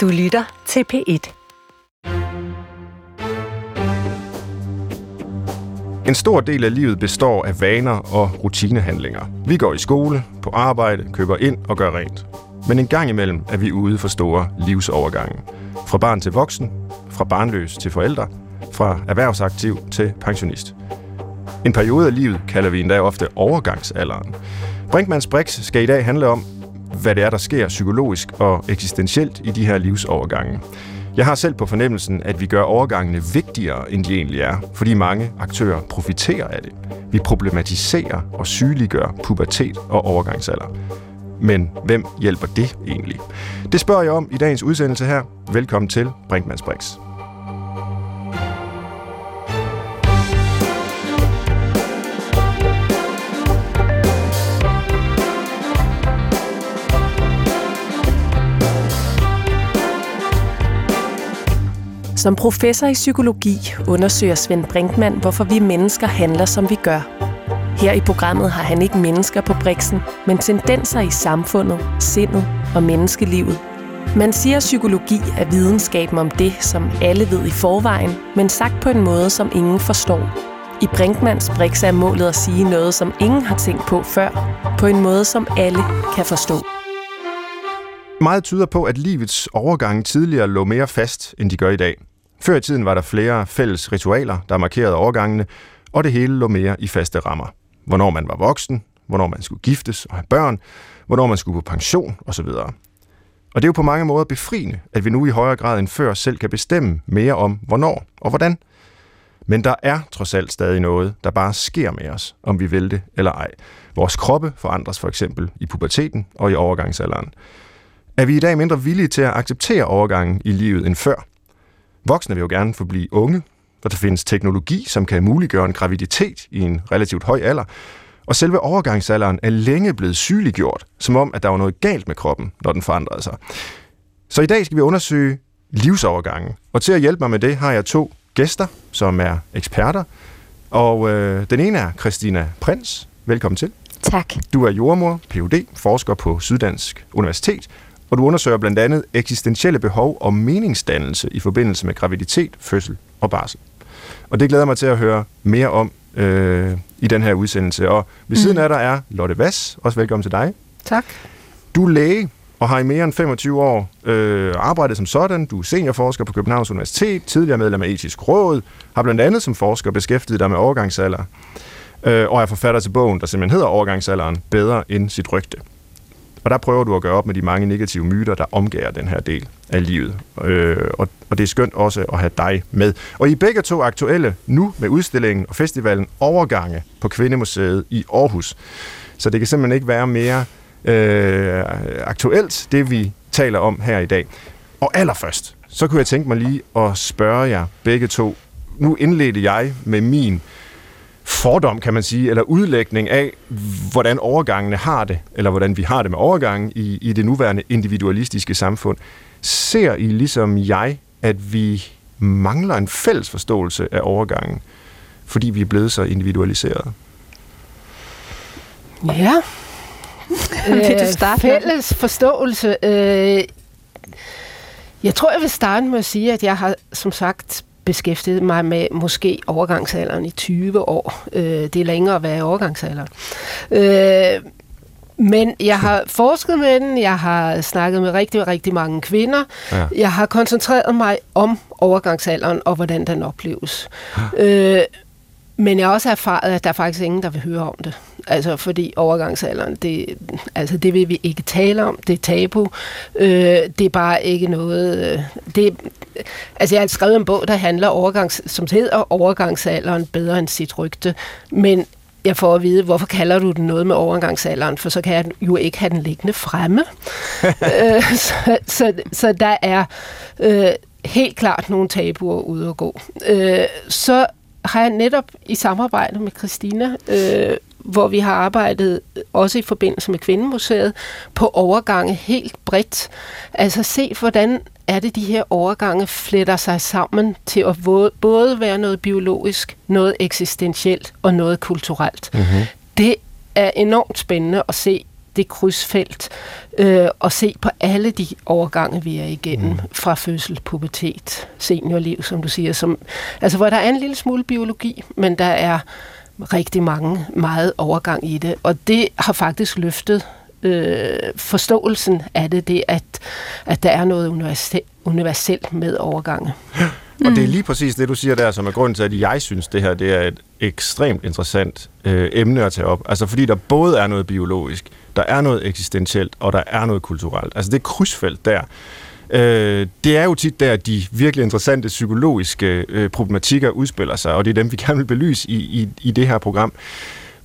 Du lytter til P1. En stor del af livet består af vaner og rutinehandlinger. Vi går i skole, på arbejde, køber ind og gør rent. Men en gang imellem er vi ude for store livsovergange. Fra barn til voksen, fra barnløs til forældre, fra erhvervsaktiv til pensionist. En periode af livet kalder vi endda ofte overgangsalderen. Brinkmanns Brix skal i dag handle om, hvad det er, der sker psykologisk og eksistentielt i de her livsovergange. Jeg har selv på fornemmelsen, at vi gør overgangene vigtigere, end de egentlig er, fordi mange aktører profiterer af det. Vi problematiserer og sygeliggør pubertet og overgangsalder. Men hvem hjælper det egentlig? Det spørger jeg om i dagens udsendelse her. Velkommen til Brinkmanns Brix. Som professor i psykologi undersøger Svend Brinkmann, hvorfor vi mennesker handler, som vi gør. Her i programmet har han ikke mennesker på briksen, men tendenser i samfundet, sindet og menneskelivet. Man siger, at psykologi er videnskaben om det, som alle ved i forvejen, men sagt på en måde, som ingen forstår. I Brinkmans Brix er målet at sige noget, som ingen har tænkt på før, på en måde, som alle kan forstå. Meget tyder på, at livets overgang tidligere lå mere fast, end de gør i dag. Før i tiden var der flere fælles ritualer, der markerede overgangene, og det hele lå mere i faste rammer. Hvornår man var voksen, hvornår man skulle giftes og have børn, hvornår man skulle på pension osv. Og det er jo på mange måder befriende, at vi nu i højere grad end før selv kan bestemme mere om, hvornår og hvordan. Men der er trods alt stadig noget, der bare sker med os, om vi vil det eller ej. Vores kroppe forandres for eksempel i puberteten og i overgangsalderen. Er vi i dag mindre villige til at acceptere overgangen i livet end før? Voksne vil jo gerne forblive unge, og der findes teknologi, som kan muliggøre en graviditet i en relativt høj alder, og selve overgangsalderen er længe blevet sygeliggjort, som om, at der var noget galt med kroppen, når den forandrede sig. Så i dag skal vi undersøge livsovergangen, og til at hjælpe mig med det har jeg to gæster, som er eksperter. Og øh, den ene er Christina Prins. Velkommen til. Tak. Du er jordmor, Ph.D., forsker på Syddansk Universitet, og du undersøger blandt andet eksistentielle behov og meningsdannelse i forbindelse med graviditet, fødsel og barsel. Og det glæder mig til at høre mere om øh, i den her udsendelse. Og ved siden mm. af dig er Lotte Vass. Også velkommen til dig. Tak. Du er læge og har i mere end 25 år øh, arbejdet som sådan. Du er seniorforsker på Københavns Universitet, tidligere medlem af Etisk Råd, har blandt andet som forsker beskæftiget dig med overgangsalder, øh, og er forfatter til bogen, der simpelthen hedder Overgangsalderen bedre end sit rygte. Og der prøver du at gøre op med de mange negative myter, der omgærer den her del af livet. Øh, og, og det er skønt også at have dig med. Og I er begge to aktuelle nu med udstillingen og festivalen Overgange på Kvindemuseet i Aarhus. Så det kan simpelthen ikke være mere øh, aktuelt, det vi taler om her i dag. Og allerførst, så kunne jeg tænke mig lige at spørge jer begge to. Nu indledte jeg med min fordom, kan man sige, eller udlægning af, hvordan overgangene har det, eller hvordan vi har det med overgangen i, i det nuværende individualistiske samfund. Ser I ligesom jeg, at vi mangler en fælles forståelse af overgangen, fordi vi er blevet så individualiseret? Ja. Vil du starte fælles forståelse. Øh, jeg tror, jeg vil starte med at sige, at jeg har som sagt beskæftiget mig med måske overgangsalderen i 20 år. Øh, det er længere at være overgangsalderen. Øh, men jeg har forsket med den, jeg har snakket med rigtig, rigtig mange kvinder. Ja. Jeg har koncentreret mig om overgangsalderen og hvordan den opleves. Ja. Øh, men jeg har også erfaret, at der er faktisk ingen, der vil høre om det. Altså, fordi overgangsalderen, det, altså, det vil vi ikke tale om. Det er tabu. Øh, det er bare ikke noget... Øh, det, altså, jeg har skrevet en bog, der handler overgangs, som hedder Overgangsalderen bedre end sit rygte. Men jeg får at vide, hvorfor kalder du den noget med overgangsalderen, for så kan jeg jo ikke have den liggende fremme. øh, så, så, så der er øh, helt klart nogle tabuer ude at gå. Øh, så har jeg netop i samarbejde med Christina, øh, hvor vi har arbejdet også i forbindelse med Kvindemuseet, på overgange helt bredt. Altså se, hvordan er det, de her overgange fletter sig sammen til at både være noget biologisk, noget eksistentielt og noget kulturelt. Mm-hmm. Det er enormt spændende at se, det krydsfelt øh, og se på alle de overgange, vi er igennem, mm. fra fødsel, pubertet, seniorliv, som du siger, som, altså hvor der er en lille smule biologi, men der er rigtig mange, meget overgang i det, og det har faktisk løftet øh, forståelsen af det, det at, at der er noget universelt med overgange. Og det er mm. lige præcis det, du siger der, som er grunden til, at jeg synes, det her det er et ekstremt interessant øh, emne at tage op. Altså fordi der både er noget biologisk, der er noget eksistentielt, og der er noget kulturelt. Altså det krydsfelt der, øh, det er jo tit der, de virkelig interessante psykologiske øh, problematikker udspiller sig, og det er dem, vi gerne vil belyse i, i, i det her program.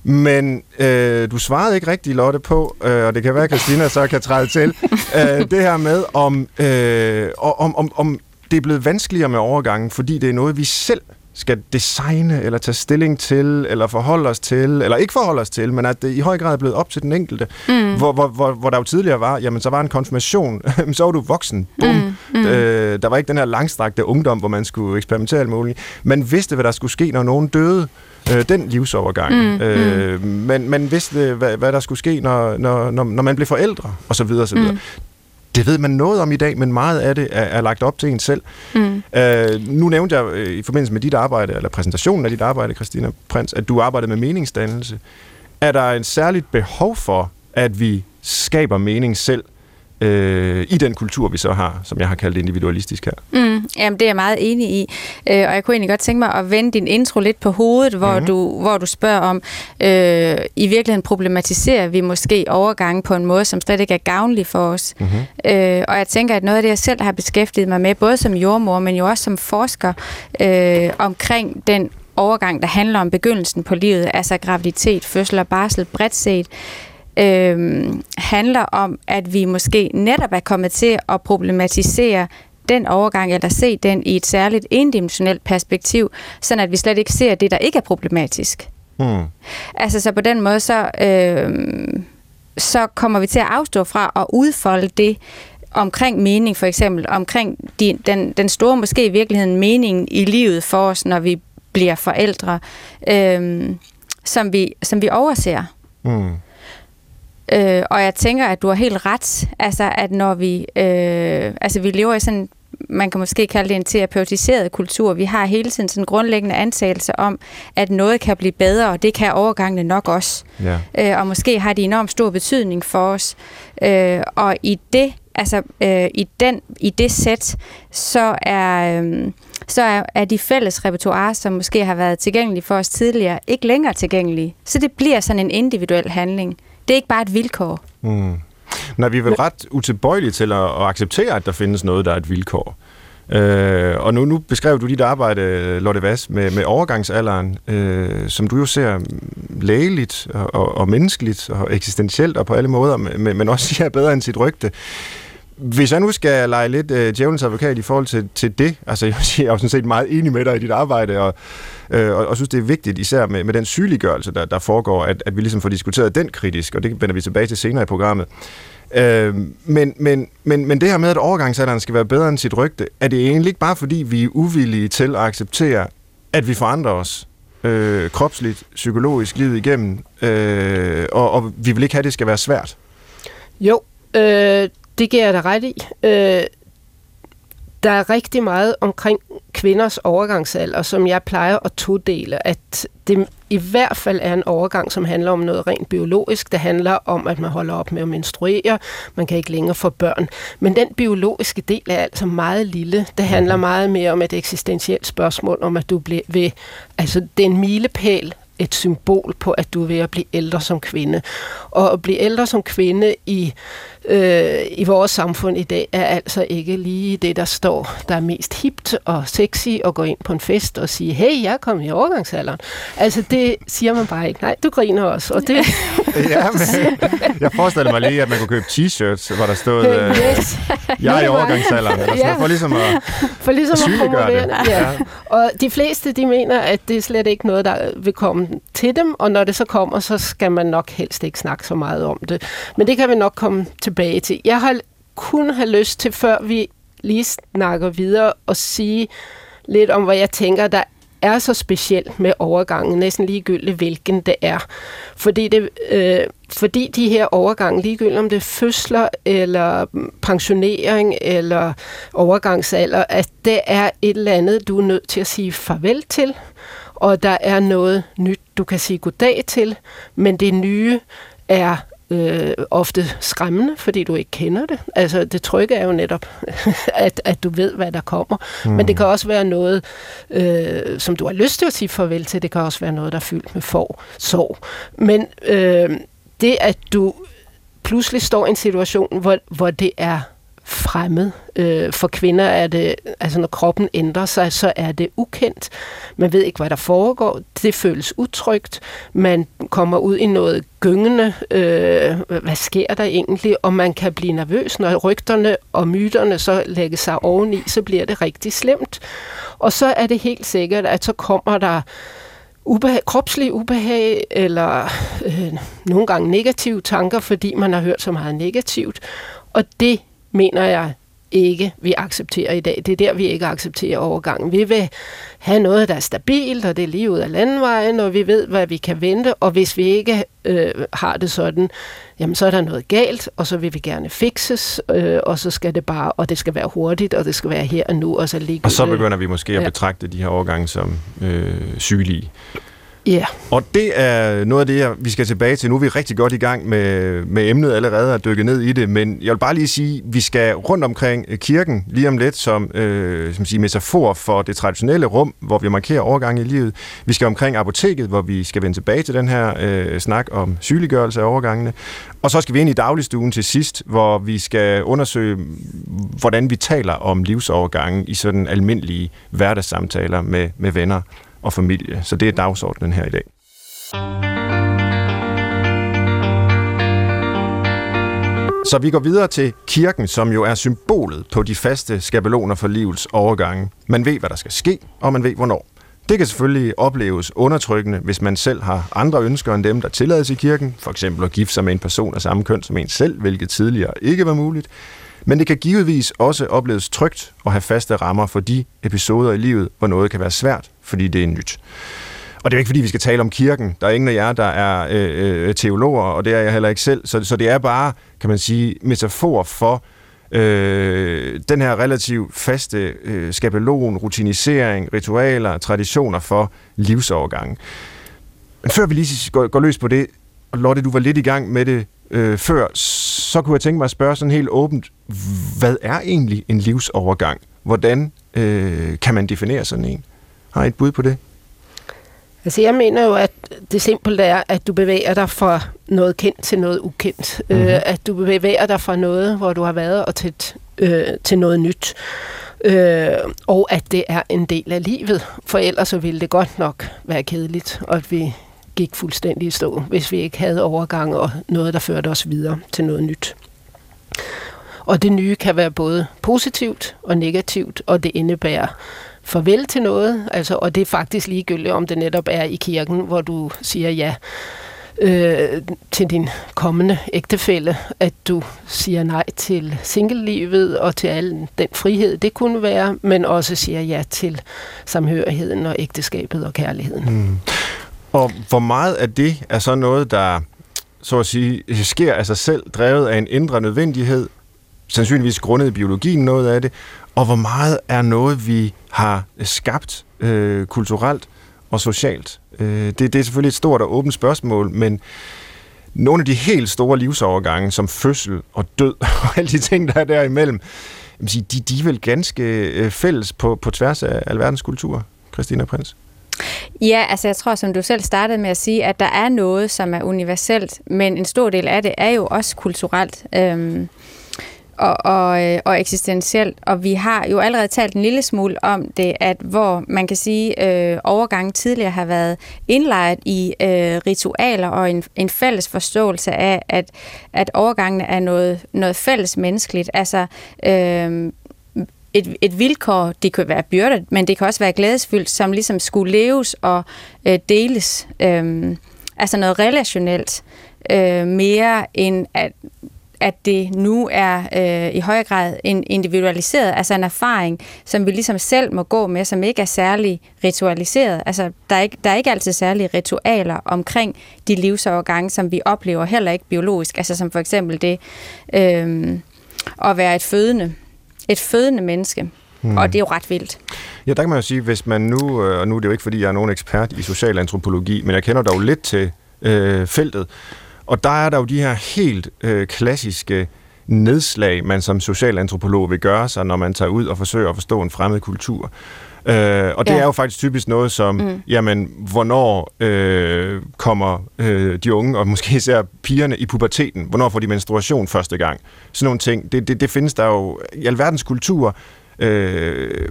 Men øh, du svarede ikke rigtig, Lotte, på, øh, og det kan være, at Christina så kan træde til, øh, det her med, om, øh, om, om, om det er blevet vanskeligere med overgangen, fordi det er noget, vi selv skal designe, eller tage stilling til, eller forholde os til, eller ikke forholde os til, men at det i høj grad er blevet op til den enkelte. Mm. Hvor, hvor, hvor, hvor der jo tidligere var, jamen så var en konfirmation, så var du voksen, bum. Mm. Mm. Øh, der var ikke den her langstrakte ungdom, hvor man skulle eksperimentere alt muligt. Man vidste, hvad der skulle ske, når nogen døde. Øh, den livsovergang. Mm. Øh, mm. men man vidste, hvad, hvad der skulle ske, når, når, når, når man blev forældre, og så videre, og så videre. Mm det ved man noget om i dag, men meget af det er, er lagt op til en selv. Mm. Øh, nu nævnte jeg øh, i forbindelse med dit arbejde, eller præsentationen af dit arbejde, Christina Prins, at du arbejder med meningsdannelse. Er der et særligt behov for, at vi skaber mening selv, øh, i den kultur, vi så har, som jeg har kaldt individualistisk her. Mm, jamen, det er jeg meget enig i. Øh, og jeg kunne egentlig godt tænke mig at vende din intro lidt på hovedet, hvor, mm. du, hvor du spørger om, øh, i virkeligheden problematiserer vi måske overgangen på en måde, som slet ikke er gavnlig for os. Mm-hmm. Øh, og jeg tænker, at noget af det, jeg selv har beskæftiget mig med, både som jordmor, men jo også som forsker, øh, omkring den overgang, der handler om begyndelsen på livet, altså graviditet, fødsel og barsel bredt set, øh, handler om, at vi måske netop er kommet til at problematisere den overgang, eller se den i et særligt endimensionelt perspektiv, sådan at vi slet ikke ser det, der ikke er problematisk. Mm. Altså så på den måde, så, øh, så kommer vi til at afstå fra at udfolde det omkring mening, for eksempel omkring de, den, den store, måske i virkeligheden mening i livet for os, når vi bliver forældre, øh, som, vi, som vi overser. Mm. Øh, og jeg tænker, at du har helt ret. Altså, at når vi... Øh, altså, vi lever i sådan man kan måske kalde det en terapeutiseret kultur. Vi har hele tiden sådan en grundlæggende antagelse om, at noget kan blive bedre, og det kan overgangene nok også. Ja. Øh, og måske har de enormt stor betydning for os. Øh, og i det, altså øh, i den, i det sæt, så er, øh, så er, er de fælles repertoirer, som måske har været tilgængelige for os tidligere, ikke længere tilgængelige. Så det bliver sådan en individuel handling. Det er ikke bare et vilkår. Mm. Nej, vi er vel ret utilbøjelige til at, at acceptere, at der findes noget, der er et vilkår. Øh, og nu, nu beskrev du dit arbejde, Lotte Vass, med, med overgangsalderen, øh, som du jo ser lægeligt og, og, og menneskeligt og eksistentielt og på alle måder, men, men også siger bedre end sit rygte. Hvis jeg nu skal lege lidt øh, djævelens advokat i forhold til, til det, altså jeg, sige, jeg er jo sådan set meget enig med dig i dit arbejde, og, øh, og, og synes, det er vigtigt, især med, med den sygeliggørelse, der, der foregår, at, at vi ligesom får diskuteret den kritisk, og det vender vi tilbage til senere i programmet. Øh, men, men, men, men det her med, at overgangsalderen skal være bedre end sit rygte, er det egentlig ikke bare fordi, vi er uvillige til at acceptere, at vi forandrer os øh, kropsligt, psykologisk, livet igennem, øh, og, og vi vil ikke have, at det skal være svært? Jo, øh, det giver jeg dig ret i. Øh, der er rigtig meget omkring kvinders overgangsalder, som jeg plejer at todele, at det i hvert fald er en overgang, som handler om noget rent biologisk. Det handler om, at man holder op med at menstruere. Man kan ikke længere få børn. Men den biologiske del er altså meget lille. Det handler meget mere om et eksistentielt spørgsmål, om at du bliver ved... Altså, det er en milepæl, et symbol på, at du er ved at blive ældre som kvinde. Og at blive ældre som kvinde i øh, i vores samfund i dag er altså ikke lige det, der står, der er mest hipt og sexy at gå ind på en fest og sige, hey, jeg er kommet i overgangsalderen. Altså, det siger man bare ikke. Nej, du griner også. Og det... ja, men jeg forestiller mig lige, at man kunne købe t-shirts, hvor der stod, øh, yes. jeg er i overgangsalderen, eller sådan ja. for ligesom at, for ligesom at promovere det. Ja. ja. Og de fleste, de mener, at det er slet ikke noget, der vil komme til dem, og når det så kommer, så skal man nok helst ikke snakke så meget om det. Men det kan vi nok komme til tilbage til. Jeg har kun have lyst til, før vi lige snakker videre, og sige lidt om, hvad jeg tænker, der er så specielt med overgangen, næsten ligegyldigt hvilken det er. Fordi det, øh, fordi de her overgange, ligegyldigt om det er fødsler eller pensionering eller overgangsalder, at det er et eller andet, du er nødt til at sige farvel til, og der er noget nyt, du kan sige goddag til, men det nye er øh, ofte skræmmende, fordi du ikke kender det. Altså det trygge er jo netop, at, at du ved, hvad der kommer. Mm. Men det kan også være noget, øh, som du har lyst til at sige farvel til. Det kan også være noget, der er fyldt med for, sorg. Men øh, det, at du pludselig står i en situation, hvor, hvor det er fremmed. Øh, for kvinder er det, altså når kroppen ændrer sig, så er det ukendt. Man ved ikke, hvad der foregår. Det føles utrygt. Man kommer ud i noget gyngende. Øh, hvad sker der egentlig? Og man kan blive nervøs, når rygterne og myterne så lægger sig oveni, så bliver det rigtig slemt. Og så er det helt sikkert, at så kommer der ubehag, kropslig ubehag, eller øh, nogle gange negative tanker, fordi man har hørt så meget negativt. Og det mener jeg ikke, vi accepterer i dag. Det er der, vi ikke accepterer overgangen. Vi vil have noget, der er stabilt, og det er lige ud af landvejen, og vi ved, hvad vi kan vente, og hvis vi ikke øh, har det sådan, jamen så er der noget galt, og så vil vi gerne fixes, øh, og så skal det bare, og det skal være hurtigt, og det skal være her og nu, og så ligge... Og så begynder vi måske at betragte de her overgange som øh, sygelige. Ja. Yeah. Og det er noget af det, vi skal tilbage til. Nu er vi rigtig godt i gang med, med emnet allerede at dykke ned i det, men jeg vil bare lige sige, at vi skal rundt omkring øh, kirken lige om lidt som, øh, som siger, metafor for det traditionelle rum, hvor vi markerer overgang i livet. Vi skal omkring apoteket, hvor vi skal vende tilbage til den her øh, snak om sygeliggørelse af overgangene. Og så skal vi ind i dagligstuen til sidst, hvor vi skal undersøge, hvordan vi taler om livsovergangen i sådan almindelige hverdagssamtaler med, med venner og familie. Så det er dagsordenen her i dag. Så vi går videre til kirken, som jo er symbolet på de faste skabeloner for livets overgange. Man ved, hvad der skal ske, og man ved, hvornår. Det kan selvfølgelig opleves undertrykkende, hvis man selv har andre ønsker end dem, der tillades i kirken, for eksempel at gifte sig med en person af samme køn som en selv, hvilket tidligere ikke var muligt. Men det kan givetvis også opleves trygt at have faste rammer for de episoder i livet, hvor noget kan være svært, fordi det er nyt. Og det er ikke, fordi vi skal tale om kirken. Der er ingen af jer, der er øh, øh, teologer, og det er jeg heller ikke selv. Så, så det er bare, kan man sige, metafor for øh, den her relativt faste øh, skabelon, rutinisering, ritualer, traditioner for livsovergangen. Men før vi lige går, går løs på det, og Lotte, du var lidt i gang med det øh, før, så kunne jeg tænke mig at spørge sådan helt åbent, hvad er egentlig en livsovergang? Hvordan øh, kan man definere sådan en? Har I et bud på det? Altså jeg mener jo, at det simpelt er, at du bevæger dig fra noget kendt til noget ukendt. Mm-hmm. Øh, at du bevæger dig fra noget, hvor du har været, og til, øh, til noget nyt. Øh, og at det er en del af livet, for ellers så ville det godt nok være kedeligt, og at vi gik fuldstændig i stå, hvis vi ikke havde overgang og noget, der førte os videre til noget nyt. Og det nye kan være både positivt og negativt, og det indebærer farvel til noget, altså, og det er faktisk ligegyldigt, om det netop er i kirken, hvor du siger ja øh, til din kommende ægtefælle, at du siger nej til singellivet og til al den frihed, det kunne være, men også siger ja til samhørigheden og ægteskabet og kærligheden. Mm. Og hvor meget af det er så noget, der så at sige, sker af sig selv, drevet af en indre nødvendighed, sandsynligvis grundet i biologien noget af det, og hvor meget er noget, vi har skabt øh, kulturelt og socialt. Øh, det, det er selvfølgelig et stort og åbent spørgsmål, men nogle af de helt store livsovergange, som fødsel og død og alle de ting, der er derimellem, de, de er vel ganske øh, fælles på, på tværs af alverdens kultur, Christina Prins? Ja, altså jeg tror, som du selv startede med at sige, at der er noget, som er universelt, men en stor del af det er jo også kulturelt. Øhm, og, og, øh, og eksistentielt. Og vi har jo allerede talt en lille smule om det, at hvor man kan sige, øh, overgangen tidligere har været indlejret i øh, ritualer og en, en fælles forståelse af, at, at overgangen er noget, noget fælles menneskeligt. Altså, øh, et, et vilkår, det kan være byrdet, men det kan også være glædesfyldt, som ligesom skulle leves og øh, deles. Øh, altså noget relationelt, øh, mere end at at det nu er øh, i høj grad en individualiseret, altså en erfaring, som vi ligesom selv må gå med, som ikke er særlig ritualiseret. Altså, der er ikke, der er ikke altid særlige ritualer omkring de livsovergange, som vi oplever heller ikke biologisk. Altså som for eksempel det øh, at være et fødende, et fødende menneske. Hmm. Og det er jo ret vildt. Ja, der kan man jo sige, hvis man nu, øh, og nu er det jo ikke, fordi jeg er nogen ekspert i social antropologi, men jeg kender dog lidt til øh, feltet, og der er der jo de her helt øh, klassiske nedslag, man som socialantropolog vil gøre sig, når man tager ud og forsøger at forstå en fremmed kultur. Øh, og det ja. er jo faktisk typisk noget som, mm. jamen, hvornår øh, kommer øh, de unge, og måske især pigerne i puberteten, hvornår får de menstruation første gang? Sådan nogle ting, det, det, det findes der jo i alverdens kultur, øh,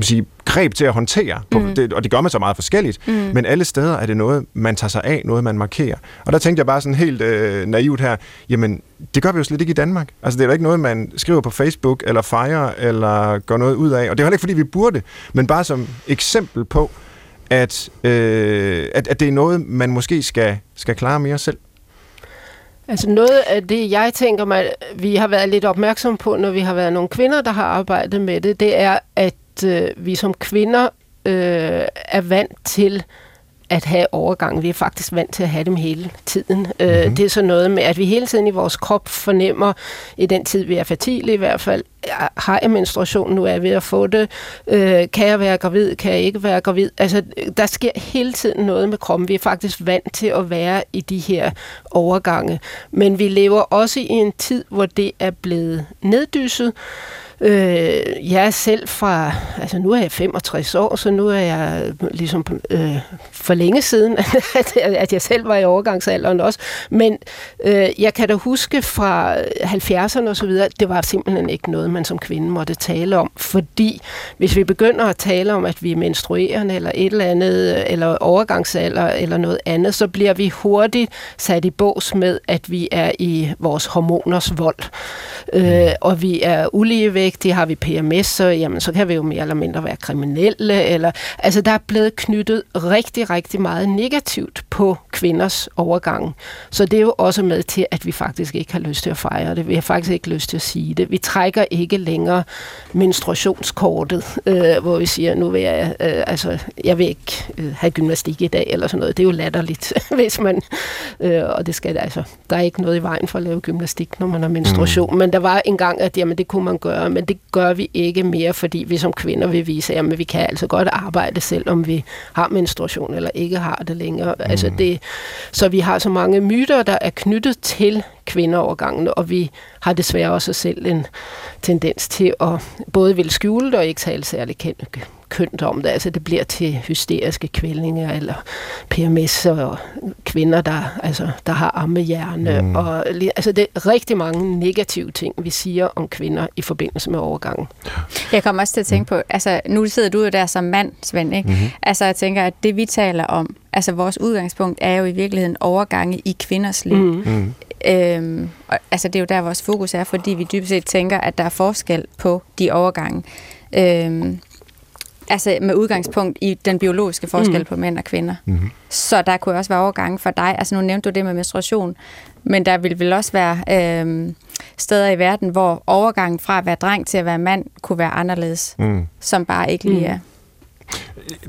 sige, greb til at håndtere, på, mm. det, og det gør man så meget forskelligt, mm. men alle steder er det noget, man tager sig af, noget man markerer. Og der tænkte jeg bare sådan helt øh, naivt her, jamen, det gør vi jo slet ikke i Danmark. Altså, det er jo ikke noget, man skriver på Facebook, eller fejrer, eller gør noget ud af, og det er heller ikke, fordi vi burde, men bare som eksempel på, at, øh, at, at det er noget, man måske skal, skal klare mere selv. Altså noget af det, jeg tænker mig, vi har været lidt opmærksom på, når vi har været nogle kvinder, der har arbejdet med det, det er, at øh, vi som kvinder øh, er vant til at have overgang. Vi er faktisk vant til at have dem hele tiden. Mm-hmm. Det er så noget med, at vi hele tiden i vores krop fornemmer, i den tid vi er fertile i hvert fald, har jeg menstruation, nu er jeg ved at få det, øh, kan jeg være gravid, kan jeg ikke være gravid. Altså, der sker hele tiden noget med kroppen. Vi er faktisk vant til at være i de her overgange. Men vi lever også i en tid, hvor det er blevet neddysset. Øh, jeg er selv fra, altså nu er jeg 65 år, så nu er jeg ligesom øh, for længe siden, at, at jeg selv var i overgangsalderen også. Men øh, jeg kan da huske fra 70'erne og så videre, det var simpelthen ikke noget, man som kvinde måtte tale om. Fordi hvis vi begynder at tale om, at vi er menstruerende eller et eller andet, eller overgangsalder eller noget andet, så bliver vi hurtigt sat i bås med, at vi er i vores hormoners vold. Øh, og vi er uligevægtige, har vi PMS, så, jamen, så kan vi jo mere eller mindre være kriminelle. Eller, altså, der er blevet knyttet rigtig, rigtig meget negativt på kvinders overgang. Så det er jo også med til, at vi faktisk ikke har lyst til at fejre det. Vi har faktisk ikke lyst til at sige det. Vi trækker ikke længere menstruationskortet, øh, hvor vi siger, nu vil jeg, øh, altså, jeg vil ikke øh, have gymnastik i dag, eller sådan noget. Det er jo latterligt, hvis man, øh, og det skal altså, der er ikke noget i vejen for at lave gymnastik, når man har menstruation. Mm. Men der var engang, at jamen, det kunne man gøre, men det gør vi ikke mere, fordi vi som kvinder vil vise, at vi kan altså godt arbejde, selvom vi har menstruation eller ikke har det længere. Mm. Altså det, så vi har så mange myter, der er knyttet til kvindeovergangene, og vi har desværre også selv en tendens til at både vil skjule det og ikke tale særlig kønt om det. Altså det bliver til hysteriske kvælninger eller PMS og kvinder, der, altså, der har ammehjerne. Mm. Og, altså det er rigtig mange negative ting, vi siger om kvinder i forbindelse med overgangen. Jeg kommer også til at tænke på, altså nu sidder du jo der som mand, Svend, ikke? Mm-hmm. Altså jeg tænker, at det vi taler om, altså vores udgangspunkt er jo i virkeligheden overgange i kvinders liv. Mm. Mm. Øhm, og, altså det er jo der, vores fokus er, fordi vi dybest set tænker, at der er forskel på de overgange. Øhm, altså med udgangspunkt i den biologiske forskel mm. på mænd og kvinder. Mm-hmm. Så der kunne også være overgange for dig. Altså nu nævnte du det med menstruation, men der vil vel også være øhm, steder i verden, hvor overgangen fra at være dreng til at være mand kunne være anderledes, mm. som bare ikke lige mm. er.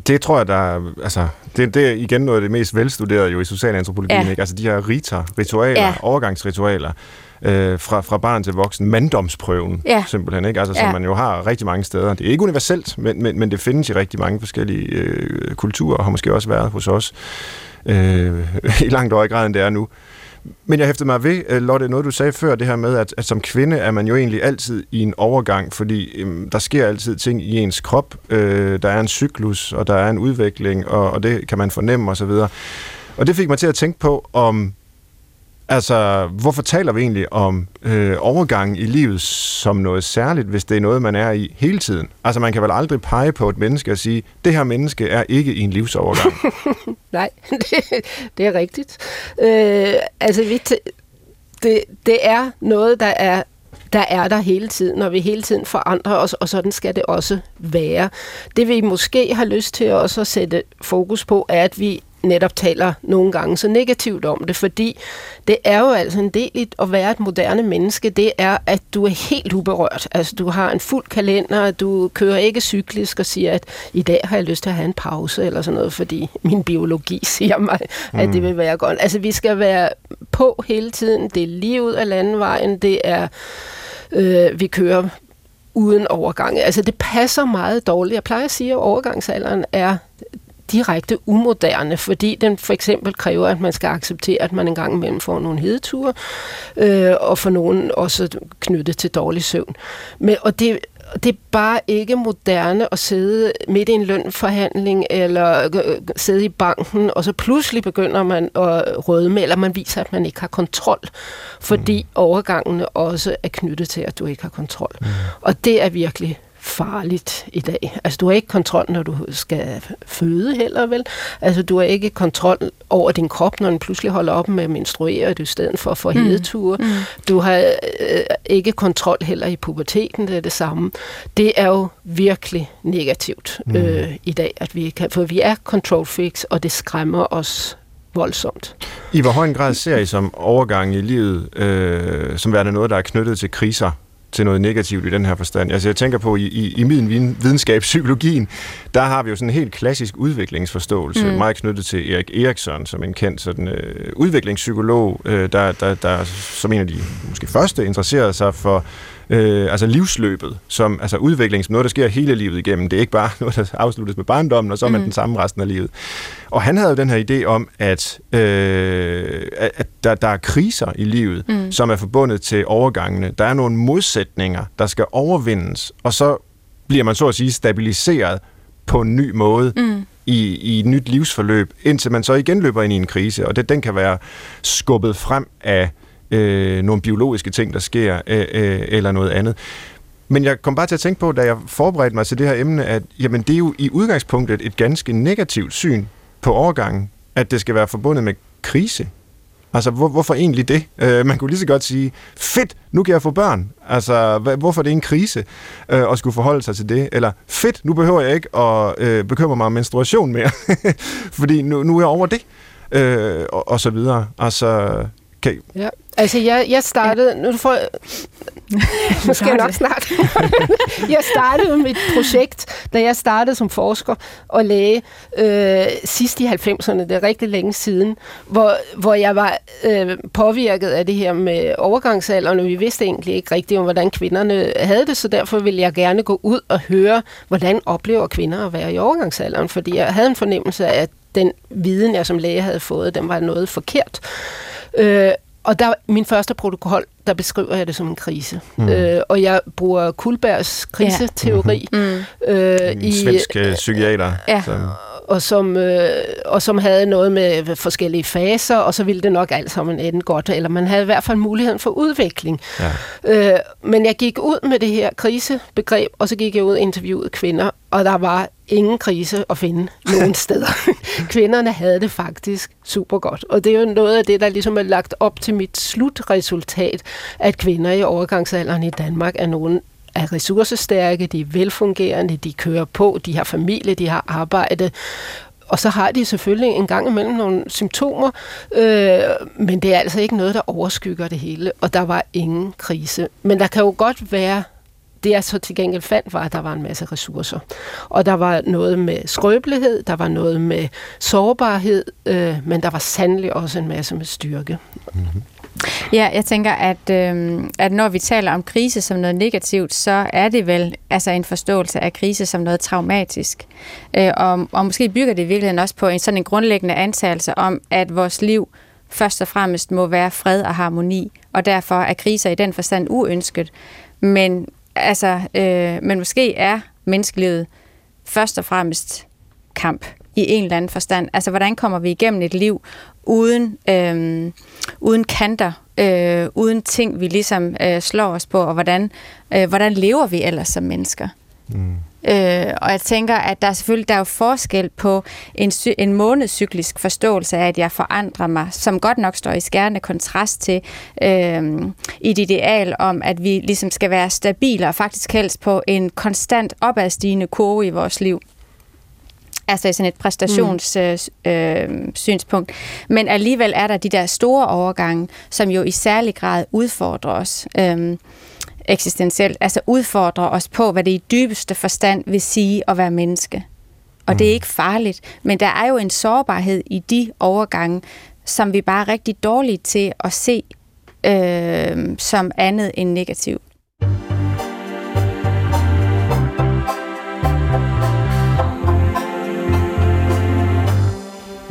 Det tror jeg, der altså, det, det er igen noget af det mest velstuderede jo i socialantropologien, ja. ikke? Altså de her riter, ritualer, ja. overgangsritualer, øh, fra, fra barn til voksen, manddomsprøven ja. simpelthen, ikke? Altså, ja. som man jo har rigtig mange steder. Det er ikke universelt, men, men, men det findes i rigtig mange forskellige øh, kulturer, og har måske også været hos os øh, i langt højere grad, end det er nu. Men jeg hæftede mig ved, øh, Lotte, noget du sagde før, det her med, at, at som kvinde er man jo egentlig altid i en overgang, fordi øhm, der sker altid ting i ens krop. Øh, der er en cyklus, og der er en udvikling, og, og det kan man fornemme osv. Og det fik mig til at tænke på, om Altså, hvorfor taler vi egentlig om øh, overgang i livet som noget særligt, hvis det er noget, man er i hele tiden? Altså, man kan vel aldrig pege på et menneske og sige, det her menneske er ikke i en livsovergang. Nej, det, det er rigtigt. Øh, altså, vi det, det er noget, der er der er der hele tiden, og vi hele tiden forandrer os, og sådan skal det også være. Det vi måske har lyst til også at sætte fokus på, er, at vi netop taler nogle gange så negativt om det, fordi det er jo altså en del i at være et moderne menneske, det er, at du er helt uberørt. Altså, du har en fuld kalender, du kører ikke cyklisk og siger, at i dag har jeg lyst til at have en pause eller sådan noget, fordi min biologi siger mig, at det mm. vil være godt. Altså, vi skal være på hele tiden. Det er lige ud af landevejen, det er øh, vi kører uden overgang. Altså det passer meget dårligt. Jeg plejer at sige, at overgangsalderen er direkte umoderne, fordi den for eksempel kræver, at man skal acceptere, at man engang imellem får nogle hedeture, øh, og for nogen også knyttet til dårlig søvn. Men, og det, det er bare ikke moderne at sidde midt i en lønforhandling eller øh, sidde i banken, og så pludselig begynder man at rødme, eller man viser, at man ikke har kontrol, fordi mm. overgangene også er knyttet til, at du ikke har kontrol. Mm. Og det er virkelig farligt i dag. Altså, du har ikke kontrol, når du skal føde heller, vel? Altså, du har ikke kontrol over din krop, når den pludselig holder op med at menstruere, du i stedet for at få mm. hedeture. Mm. Du har øh, ikke kontrol heller i puberteten, det er det samme. Det er jo virkelig negativt mm. øh, i dag, at vi kan, for vi er control freaks, og det skræmmer os voldsomt. I hvor høj en grad ser I som overgang i livet, øh, som værende noget, der er knyttet til kriser? Til noget negativt i den her forstand. Altså jeg tænker på, i, i, i min videnskab, psykologien, der har vi jo sådan en helt klassisk udviklingsforståelse, mm. meget knyttet til Erik Eriksson, som en kendt sådan, øh, udviklingspsykolog, øh, der, der, der som en af de måske første interesserede sig for øh, altså livsløbet, som altså udvikling, som noget, der sker hele livet igennem. Det er ikke bare noget, der afsluttes med barndommen, og så er man mm. den samme resten af livet. Og han havde jo den her idé om, at, øh, at der, der er kriser i livet, mm. som er forbundet til overgangene. Der er nogle modsætninger, der skal overvindes, og så bliver man så at sige stabiliseret på en ny måde. Mm i, i et nyt livsforløb, indtil man så igen løber ind i en krise, og det, den kan være skubbet frem af øh, nogle biologiske ting, der sker, øh, øh, eller noget andet. Men jeg kom bare til at tænke på, da jeg forberedte mig til det her emne, at jamen, det er jo i udgangspunktet et ganske negativt syn på overgangen, at det skal være forbundet med krise. Altså, hvor, hvorfor egentlig det? Øh, man kunne lige så godt sige, fedt, nu kan jeg få børn. Altså, hvorfor er det en krise øh, at skulle forholde sig til det? Eller, fedt, nu behøver jeg ikke at øh, bekymre mig om menstruation mere, fordi nu, nu er jeg over det. Øh, og, og så videre. Altså, kan... Ja, altså jeg, jeg startede, nu får nu skal jeg nok snart. jeg startede mit projekt, da jeg startede som forsker og læge øh, sidst i 90'erne, det er rigtig længe siden, hvor, hvor jeg var øh, påvirket af det her med overgangsalderen, og vi vidste egentlig ikke rigtigt om, hvordan kvinderne havde det, så derfor ville jeg gerne gå ud og høre, hvordan oplever kvinder at være i overgangsalderen, fordi jeg havde en fornemmelse af, at den viden, jeg som læge havde fået, den var noget forkert. Øh, og der min første protokol, der beskriver jeg det som en krise. Mm. Øh, og jeg bruger Kulbergs kriseteori. Ja. Mm-hmm. Øh, en i, svensk øh, psykiater. Ja. Og som, øh, og som havde noget med forskellige faser, og så ville det nok alt sammen ende godt, eller man havde i hvert fald muligheden for udvikling. Ja. Øh, men jeg gik ud med det her krisebegreb, og så gik jeg ud og interviewede kvinder, og der var ingen krise at finde nogen steder. Kvinderne havde det faktisk super godt. Og det er jo noget af det, der ligesom er lagt op til mit slutresultat, at kvinder i overgangsalderen i Danmark er nogen er ressourcestærke, de er velfungerende, de kører på, de har familie, de har arbejde, og så har de selvfølgelig en gang imellem nogle symptomer, øh, men det er altså ikke noget, der overskygger det hele, og der var ingen krise. Men der kan jo godt være det jeg så til gengæld fandt, var, at der var en masse ressourcer. Og der var noget med skrøbelighed, der var noget med sårbarhed, øh, men der var sandelig også en masse med styrke. Mm-hmm. Ja, jeg tænker, at, øh, at når vi taler om krise som noget negativt, så er det vel altså en forståelse af krise som noget traumatisk. Øh, og, og måske bygger det i virkeligheden også på en sådan en grundlæggende antagelse om, at vores liv først og fremmest må være fred og harmoni, og derfor er kriser i den forstand uønsket. Men, altså, øh, men måske er menneskelivet først og fremmest kamp i en eller anden forstand. Altså, hvordan kommer vi igennem et liv uden, øh, uden kanter, øh, uden ting, vi ligesom øh, slår os på, og hvordan, øh, hvordan lever vi ellers som mennesker? Mm. Øh, og jeg tænker, at der er selvfølgelig der er jo forskel på en, en månedscyklisk forståelse af, at jeg forandrer mig, som godt nok står i skærende kontrast til øh, et ideal om, at vi ligesom skal være stabile og faktisk helst på en konstant opadstigende kurve i vores liv. altså i sådan et præstationssynspunkt. Mm. Øh, Men alligevel er der de der store overgange, som jo i særlig grad udfordrer os øh, eksistentielt, altså udfordrer os på, hvad det i dybeste forstand vil sige at være menneske. Og mm. det er ikke farligt, men der er jo en sårbarhed i de overgange, som vi bare er rigtig dårlige til at se øh, som andet end negativ.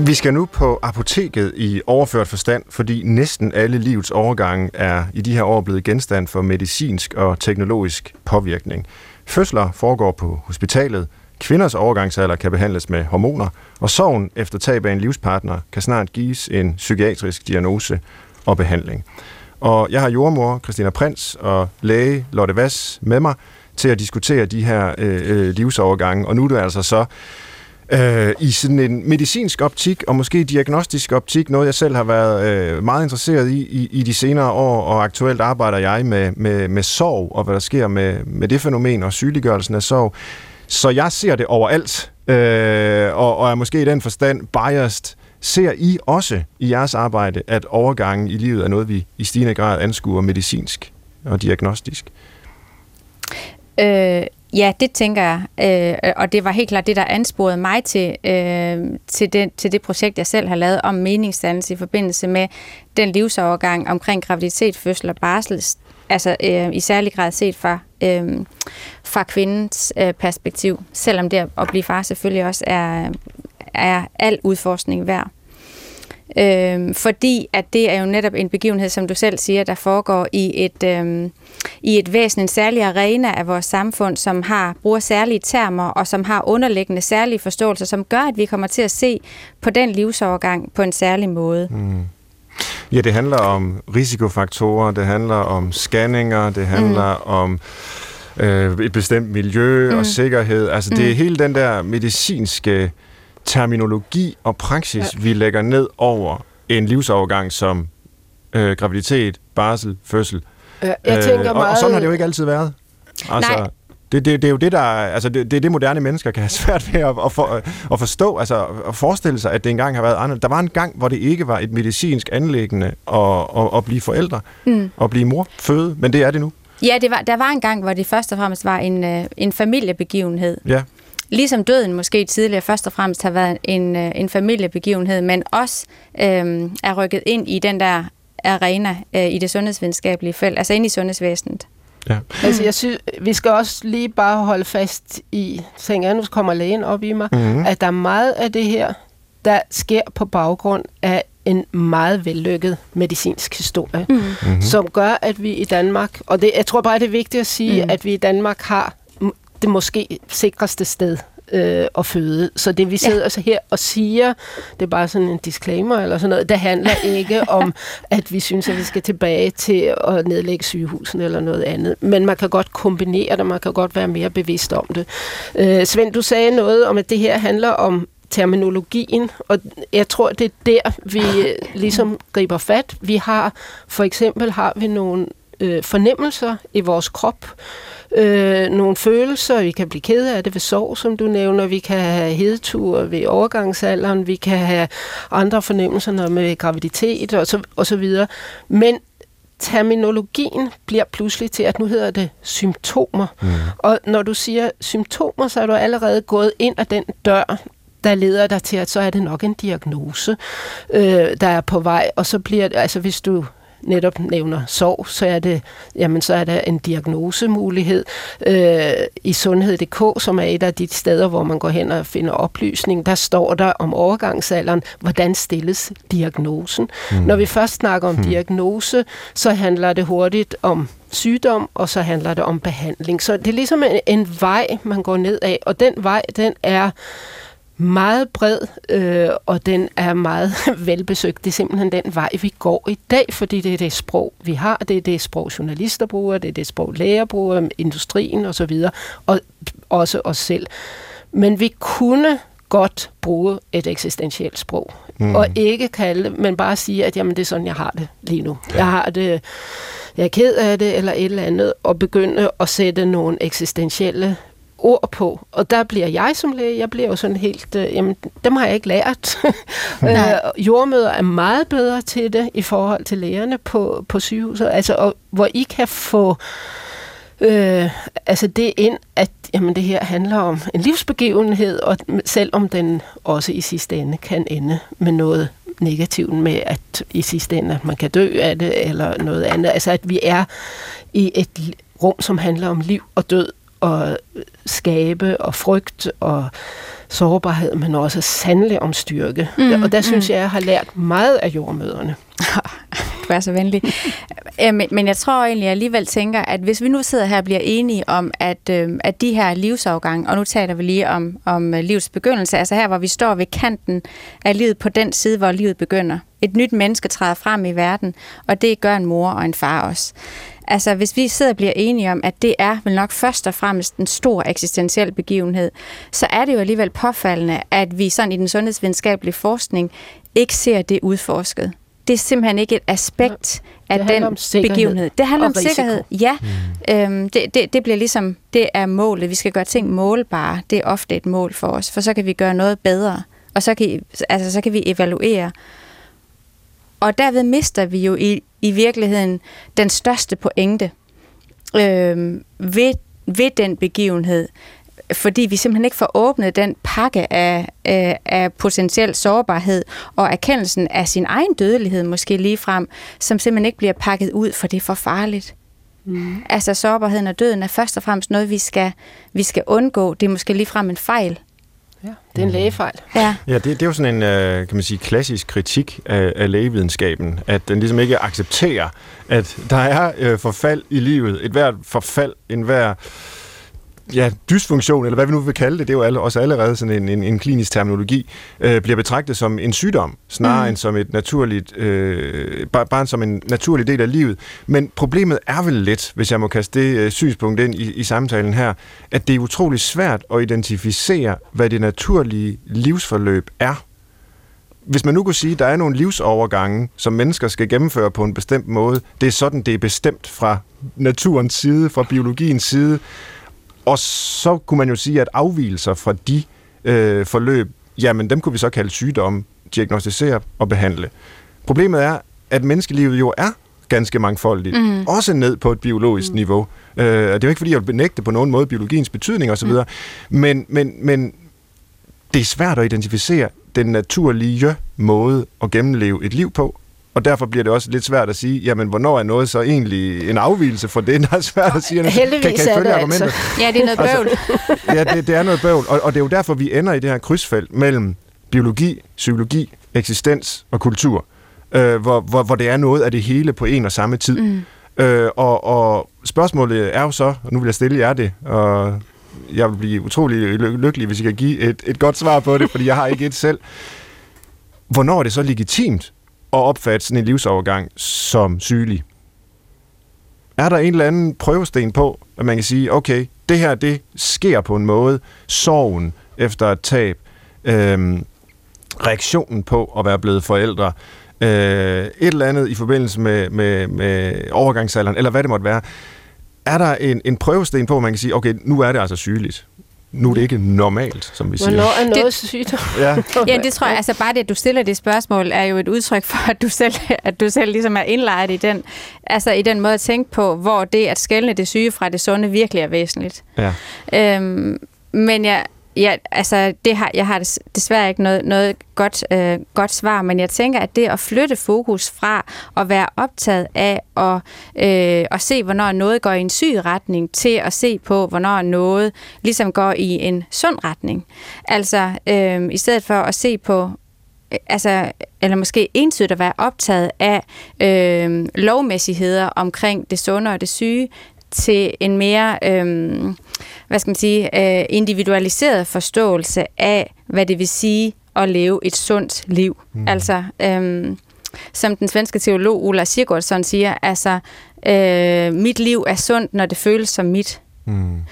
Vi skal nu på apoteket i overført forstand, fordi næsten alle livets overgange er i de her år blevet genstand for medicinsk og teknologisk påvirkning. Fødsler foregår på hospitalet, kvinders overgangsalder kan behandles med hormoner, og sorgen efter tab af en livspartner kan snart gives en psykiatrisk diagnose og behandling. Og jeg har jordmor Christina Prins og læge Lotte Vass med mig til at diskutere de her øh, øh livsovergange, og nu er det altså så øh, i sådan en medicinsk optik og måske diagnostisk optik, noget jeg selv har været øh, meget interesseret i, i i de senere år, og aktuelt arbejder jeg med, med, med sorg og hvad der sker med, med det fænomen og sygeliggørelsen af sorg. Så jeg ser det overalt, øh, og, og er måske i den forstand biased. Ser I også i jeres arbejde, at overgangen i livet er noget, vi i stigende grad anskuer medicinsk og diagnostisk? Øh, Ja, det tænker jeg, øh, og det var helt klart det, der ansporede mig til, øh, til, det, til det projekt, jeg selv har lavet om meningsdannelse i forbindelse med den livsovergang omkring graviditet, fødsel og barsel, altså øh, i særlig grad set fra, øh, fra kvindens øh, perspektiv, selvom det at blive far selvfølgelig også er, er al udforskning værd. Øh, fordi at det er jo netop en begivenhed, som du selv siger, der foregår i et, øh, i et væsen, en særlig arena af vores samfund, som har bruger særlige termer og som har underliggende særlige forståelser, som gør, at vi kommer til at se på den livsovergang på en særlig måde. Mm. Ja, det handler om risikofaktorer, det handler om scanninger, det handler mm. om øh, et bestemt miljø mm. og sikkerhed. Altså mm. det er hele den der medicinske terminologi og praksis, ja. vi lægger ned over en livsovergang som øh, graviditet, barsel, fødsel. Ja, jeg tænker øh, meget... og, sådan har det jo ikke altid været. Altså, Nej. Det, det, det er jo det, der, altså det, det er det, moderne mennesker kan have svært ved at, at, for, at forstå, altså at forestille sig, at det engang har været andet. Der var en gang, hvor det ikke var et medicinsk anlæggende at, at, at blive forældre, mm. og blive mor, føde, men det er det nu. Ja, det var, der var en gang, hvor det først og fremmest var en, øh, en familiebegivenhed. Ja ligesom døden måske tidligere først og fremmest har været en, øh, en familiebegivenhed, men også øh, er rykket ind i den der arena øh, i det sundhedsvidenskabelige felt, altså ind i sundhedsvæsenet. Ja. Altså, jeg synes, vi skal også lige bare holde fast i, tænker jeg, nu kommer lægen op i mig, mm-hmm. at der er meget af det her, der sker på baggrund af en meget vellykket medicinsk historie, mm-hmm. som gør, at vi i Danmark, og det, jeg tror bare, det er vigtigt at sige, mm. at vi i Danmark har det måske sikreste sted øh, at føde. Så det vi sidder ja. altså her og siger, det er bare sådan en disclaimer eller sådan noget, det handler ikke om, at vi synes, at vi skal tilbage til at nedlægge sygehusen eller noget andet. Men man kan godt kombinere det, man kan godt være mere bevidst om det. Øh, Svend, du sagde noget om, at det her handler om terminologien, og jeg tror, det er der, vi ligesom griber fat. Vi har, for eksempel har vi nogle øh, fornemmelser i vores krop, øh, nogle følelser. Vi kan blive ked af det ved sorg, som du nævner. Vi kan have hedetur ved overgangsalderen. Vi kan have andre fornemmelser med graviditet og så, og så videre. Men terminologien bliver pludselig til, at nu hedder det symptomer. Mm. Og når du siger symptomer, så er du allerede gået ind ad den dør, der leder dig til, at så er det nok en diagnose, øh, der er på vej. Og så bliver det, altså hvis du netop nævner sorg, så er det, jamen, så er der en diagnosemulighed øh, i sundhed.dk, som er et af de steder, hvor man går hen og finder oplysning. Der står der om overgangsalderen, hvordan stilles diagnosen. Mm. Når vi først snakker om mm. diagnose, så handler det hurtigt om sygdom, og så handler det om behandling. Så det er ligesom en, en vej, man går ned af, og den vej, den er meget bred, øh, og den er meget velbesøgt. Det er simpelthen den vej, vi går i dag, fordi det er det sprog, vi har. Det er det sprog, journalister bruger, det er det sprog, læger bruger, industrien osv., og også os selv. Men vi kunne godt bruge et eksistentielt sprog, mm. og ikke kalde men bare sige, at jamen, det er sådan, jeg har det lige nu. Ja. Jeg har det, jeg er ked af det, eller et eller andet, og begynde at sætte nogle eksistentielle ord på. Og der bliver jeg som læge, jeg bliver jo sådan helt, øh, jamen, dem har jeg ikke lært. øh, jordmøder er meget bedre til det i forhold til lægerne på, på sygehuset, altså, og, hvor I kan få øh, altså det ind, at jamen, det her handler om en livsbegivenhed, og selvom den også i sidste ende kan ende med noget negativt med, at i sidste ende, at man kan dø af det, eller noget andet. Altså, at vi er i et rum, som handler om liv og død, og skabe, og frygt, og sårbarhed, men også sandelig om styrke. Mm, og der synes mm. jeg, jeg har lært meget af jordmøderne. du er så venlig. Men jeg tror egentlig, jeg alligevel tænker, at hvis vi nu sidder her og bliver enige om, at, øhm, at de her livsafgang, og nu taler vi lige om, om øh, livets begyndelse, altså her, hvor vi står ved kanten af livet på den side, hvor livet begynder. Et nyt menneske træder frem i verden, og det gør en mor og en far også. Altså, hvis vi sidder og bliver enige om, at det er vel nok først og fremmest en stor eksistentiel begivenhed, så er det jo alligevel påfaldende, at vi sådan i den sundhedsvidenskabelige forskning ikke ser det udforsket det er simpelthen ikke et aspekt af det den begivenhed. Det handler om sikkerhed. Ja, mm. øhm, det, det, det bliver ligesom, det er målet. Vi skal gøre ting målbare. Det er ofte et mål for os, for så kan vi gøre noget bedre. Og så kan, altså, så kan vi evaluere. Og derved mister vi jo i, i virkeligheden den største pointe øhm, ved, ved den begivenhed fordi vi simpelthen ikke får åbnet den pakke af, af, af potentiel sårbarhed og erkendelsen af sin egen dødelighed måske lige frem, som simpelthen ikke bliver pakket ud, for det er for farligt. Mm. Altså sårbarheden og døden er først og fremmest noget, vi skal, vi skal undgå. Det er måske lige frem en fejl. Ja, det er en lægefejl. Ja, ja det, det er jo sådan en øh, kan man sige, klassisk kritik af, af lægevidenskaben, at den ligesom ikke accepterer, at der er øh, forfald i livet. Et hvert forfald, en hver ja, dysfunktion, eller hvad vi nu vil kalde det, det er jo alle, også allerede sådan en, en, en klinisk terminologi, øh, bliver betragtet som en sygdom, snarere mm. end som et naturligt, øh, bare, bare som en naturlig del af livet. Men problemet er vel lidt, hvis jeg må kaste det øh, synspunkt ind i, i samtalen her, at det er utrolig svært at identificere, hvad det naturlige livsforløb er. Hvis man nu kunne sige, at der er nogle livsovergange, som mennesker skal gennemføre på en bestemt måde, det er sådan, det er bestemt fra naturens side, fra biologiens side, og så kunne man jo sige, at afvielser fra de øh, forløb, jamen dem kunne vi så kalde sygdomme, diagnostisere og behandle. Problemet er, at menneskelivet jo er ganske mangfoldigt, mm. også ned på et biologisk mm. niveau. Øh, det er jo ikke, fordi jeg vil benægte på nogen måde biologiens betydning osv., mm. men, men, men det er svært at identificere den naturlige måde at gennemleve et liv på, og derfor bliver det også lidt svært at sige, jamen, hvornår er noget så egentlig en afvielse for det? Det er svært at sige. Heldigvis kan, kan er det altså. Ja, det er noget bøvl. Altså, ja, det, det er noget bøvl. Og, og det er jo derfor, vi ender i det her krydsfelt mellem biologi, psykologi, eksistens og kultur. Øh, hvor, hvor, hvor det er noget af det hele på en og samme tid. Mm. Øh, og, og spørgsmålet er jo så, og nu vil jeg stille jer det, og jeg vil blive utrolig lykkelig, hvis I kan give et, et godt svar på det, fordi jeg har ikke et selv. Hvornår er det så legitimt at opfatte sådan en livsovergang som sygelig? Er der en eller anden prøvesten på, at man kan sige, okay, det her, det sker på en måde, sorgen efter et tab, øh, reaktionen på at være blevet forældre, øh, et eller andet i forbindelse med, med, med overgangsalderen, eller hvad det måtte være, er der en, en prøvesten på, at man kan sige, okay, nu er det altså sygeligt nu er det ikke normalt, som vi siger. Hvornår er noget det, sygdom? Ja. ja, det tror jeg. Altså bare det, at du stiller det spørgsmål, er jo et udtryk for, at du selv, at du selv ligesom er indlejret i den, altså i den måde at tænke på, hvor det at skælne det syge fra det sunde virkelig er væsentligt. Ja. Øhm, men jeg, Ja, altså, det har, jeg har desværre ikke noget, noget godt, øh, godt svar, men jeg tænker, at det at flytte fokus fra at være optaget af at, øh, at se, hvornår noget går i en syg retning, til at se på, hvornår noget ligesom går i en sund retning. Altså, øh, i stedet for at se på, øh, altså, eller måske entydigt at være optaget af øh, lovmæssigheder omkring det sunde og det syge, til en mere, øh, hvad skal man sige, øh, individualiseret forståelse af, hvad det vil sige at leve et sundt liv. Mm. Altså, øh, som den svenske teolog Ola Sigurdsson siger, altså, øh, mit liv er sundt, når det føles som mit. Mm.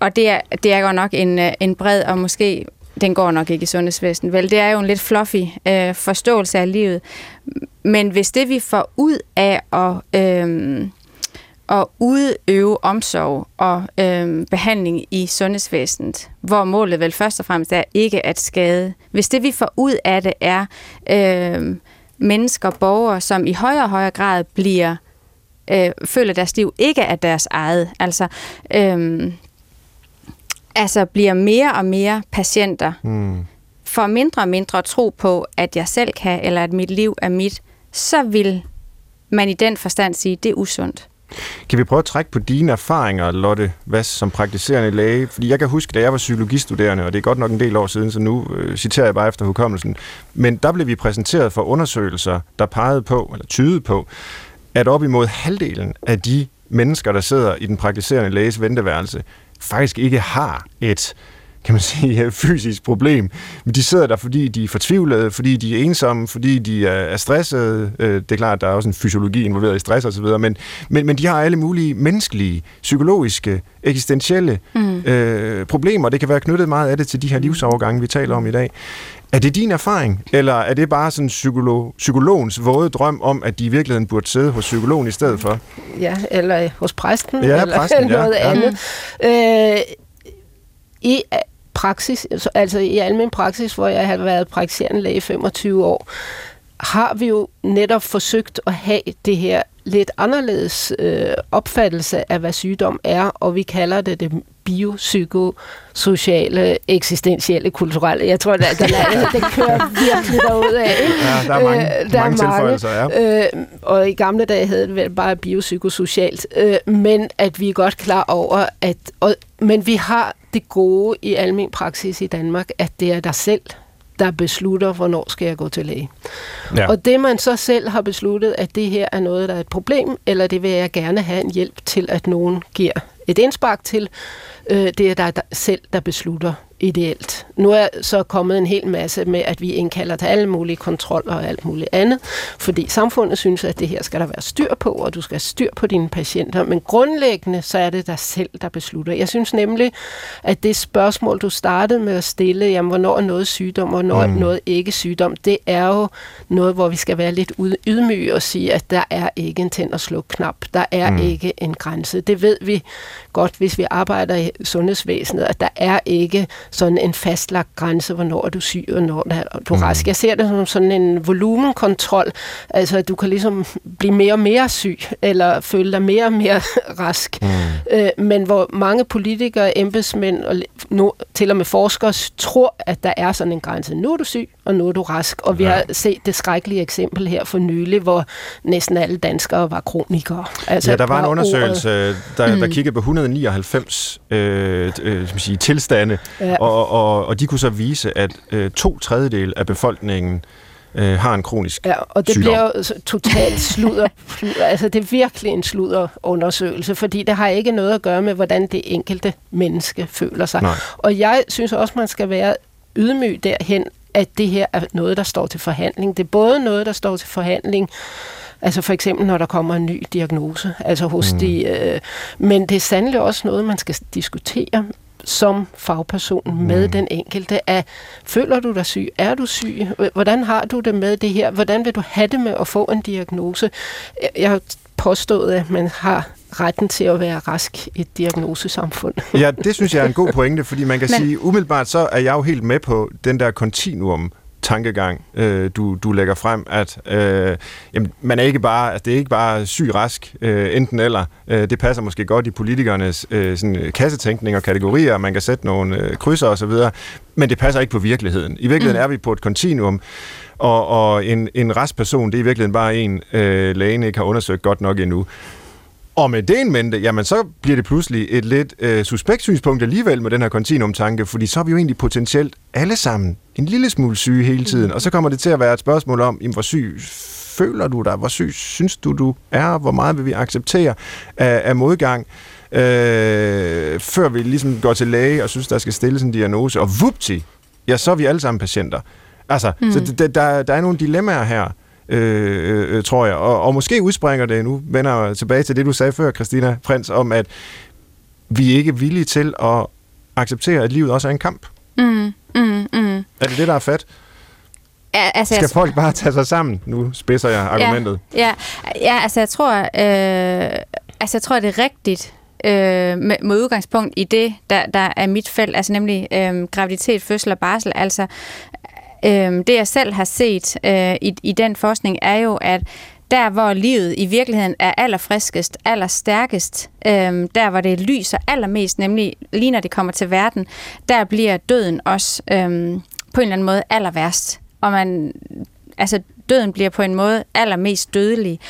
Og det er, det er godt nok en, øh, en bred og måske den går nok ikke i sundhedsvæsenet. Vel, det er jo en lidt fluffy øh, forståelse af livet. Men hvis det vi får ud af at, øh, at udøve omsorg og øh, behandling i sundhedsvæsenet, hvor målet vel først og fremmest er ikke at skade. Hvis det vi får ud af det er øh, mennesker, borgere, som i højere og højere grad bliver øh, føler, deres liv ikke er deres eget, altså øh, altså bliver mere og mere patienter, mm. får mindre og mindre tro på, at jeg selv kan, eller at mit liv er mit, så vil man i den forstand sige, at det er usundt. Kan vi prøve at trække på dine erfaringer, Lotte Vass, som praktiserende læge? Fordi jeg kan huske, da jeg var psykologistuderende, og det er godt nok en del år siden, så nu øh, citerer jeg bare efter hukommelsen, men der blev vi præsenteret for undersøgelser, der pegede på, eller tydede på, at op imod halvdelen af de mennesker, der sidder i den praktiserende læges venteværelse, faktisk ikke har et kan man sige, fysisk problem. Men de sidder der, fordi de er fortvivlede, fordi de er ensomme, fordi de er stressede. Øh, det er klart, at der er også en fysiologi involveret i stress osv., men, men, men de har alle mulige menneskelige, psykologiske, eksistentielle mm. øh, problemer. Det kan være knyttet meget af det til de her livsovergange, vi taler om i dag. Er det din erfaring, eller er det bare sådan psykolog, psykologens våde drøm om, at de i virkeligheden burde sidde hos psykologen i stedet for? Ja, eller hos præsten, ja, eller præsten, noget ja. andet. Mm. Øh, I praksis, altså i almen praksis, hvor jeg har været praktiserende læge i 25 år, har vi jo netop forsøgt at have det her lidt anderledes øh, opfattelse af, hvad sygdom er, og vi kalder det det biopsykosociale, eksistentielle, kulturelle. Jeg tror, at den er, det kører virkelig derud af. Ja, der er mange, øh, der mange, mange tilføjelser, ja. Øh, og i gamle dage hed det vel bare biopsykosocialt. Øh, men at vi er godt klar over, at... Og, men vi har det gode i almen praksis i Danmark, at det er dig selv, der beslutter, hvornår skal jeg gå til læge. Ja. Og det man så selv har besluttet, at det her er noget, der er et problem, eller det vil jeg gerne have en hjælp til, at nogen giver et indspark til, øh, det er dig selv, der beslutter ideelt. Nu er så kommet en hel masse med, at vi indkalder til alle mulige kontroller og alt muligt andet, fordi samfundet synes, at det her skal der være styr på, og du skal have styr på dine patienter. Men grundlæggende, så er det dig selv, der beslutter. Jeg synes nemlig, at det spørgsmål, du startede med at stille, jamen, hvornår er noget sygdom, og hvornår mm. er noget ikke sygdom, det er jo noget, hvor vi skal være lidt ydmyge og sige, at der er ikke en tænd- og sluk-knap. Der er mm. ikke en grænse. Det ved vi godt, hvis vi arbejder i sundhedsvæsenet, at der er ikke sådan en fastlagt grænse, hvornår er du syg, og når er du er mm. rask. Jeg ser det som sådan en volumenkontrol, altså at du kan ligesom blive mere og mere syg, eller føle dig mere og mere rask. Mm. Øh, men hvor mange politikere, embedsmænd og nu, til og med forskere tror, at der er sådan en grænse. Nu er du syg, og nu er du rask. Og vi ja. har set det skrækkelige eksempel her for nylig, hvor næsten alle danskere var kronikere. Altså, ja, der var en undersøgelse, der, der mm. kiggede på 199 øh, øh, sige, tilstande, ja. og, og, og de kunne så vise, at øh, to tredjedel af befolkningen øh, har en kronisk Ja, og det sygdom. bliver jo totalt sludder. altså, det er virkelig en sludderundersøgelse, fordi det har ikke noget at gøre med, hvordan det enkelte menneske føler sig. Nej. Og jeg synes også, man skal være ydmyg derhen, at det her er noget, der står til forhandling. Det er både noget, der står til forhandling, altså for eksempel når der kommer en ny diagnose, altså hos mm. de, øh, men det er sandelig også noget, man skal diskutere som fagperson mm. med den enkelte af, føler du dig syg? Er du syg? Hvordan har du det med det her? Hvordan vil du have det med at få en diagnose? Jeg har påstået, at man har retten til at være rask i et diagnosesamfund. ja, det synes jeg er en god pointe, fordi man kan Men... sige, umiddelbart så er jeg jo helt med på den der kontinuum tankegang, øh, du, du lægger frem, at øh, jamen, man er ikke bare, altså, det er ikke bare syg rask, øh, enten eller. Øh, det passer måske godt i politikernes øh, sådan, kassetænkning og kategorier, man kan sætte nogle øh, krydser osv., men det passer ikke på virkeligheden. I virkeligheden mm. er vi på et kontinuum, og, og en, en rask person, det er i virkeligheden bare en, øh, lægen ikke har undersøgt godt nok endnu. Og med det en mente, jamen så bliver det pludselig et lidt øh, suspekt synspunkt alligevel med den her kontinuumtanke, fordi så er vi jo egentlig potentielt alle sammen en lille smule syge hele tiden, og så kommer det til at være et spørgsmål om, jamen, hvor syg føler du dig, hvor syg synes du, du er, hvor meget vil vi acceptere af, af modgang, øh, før vi ligesom går til læge og synes, der skal stilles en diagnose, og vupti, ja, så er vi alle sammen patienter. Altså, mm. så der, der, der er nogle dilemmaer her, øh, øh, tror jeg. Og, og måske udspringer det, nu vender jeg tilbage til det, du sagde før, Christina Prins, om at vi ikke er villige til at acceptere, at livet også er en kamp. Mm, mm, mm. Er det det, der er fedt? Ja, altså, Skal folk bare tage sig sammen? Nu spidser jeg argumentet. Ja, ja, ja altså jeg tror, øh, altså, jeg tror, det er rigtigt, øh, med, med udgangspunkt i det, der, der er mit felt, altså nemlig øh, graviditet, fødsel og barsel. Altså, øh, det jeg selv har set øh, i, i den forskning er jo, at der hvor livet i virkeligheden er allerfriskest, allerstærkest, øh, der hvor det lyser allermest, nemlig lige når det kommer til verden, der bliver døden også øh, på en eller anden måde aller værst. Og man, altså døden bliver på en måde allermest dødelig.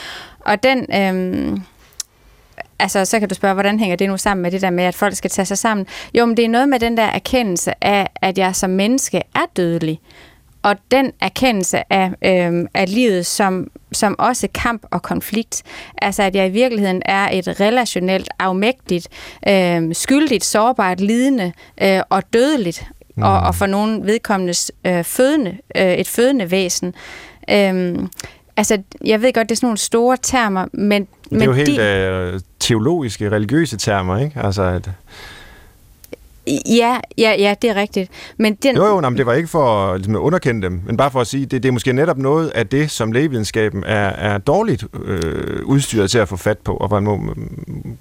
Og den, øh, altså så kan du spørge, hvordan hænger det nu sammen med det der med, at folk skal tage sig sammen? Jo, men det er noget med den der erkendelse af, at jeg som menneske er dødelig. Og den erkendelse af, øh, af livet som, som også kamp og konflikt. Altså at jeg i virkeligheden er et relationelt, afmægtigt, øh, skyldigt, sårbart, lidende øh, og dødeligt. Mm. Og, og for nogen vedkommendes øh, fødende, øh, et fødende væsen. Øh, altså, jeg ved godt, det er sådan nogle store termer, men... Det er men jo helt de, øh, teologiske, religiøse termer, ikke? Altså, at, Ja, ja, ja, det er rigtigt. Men den... Jo, jo, nej, men det var ikke for ligesom, at underkende dem, men bare for at sige, det, det er måske netop noget af det, som lægevidenskaben er, er dårligt øh, udstyret til at få fat på, og man må,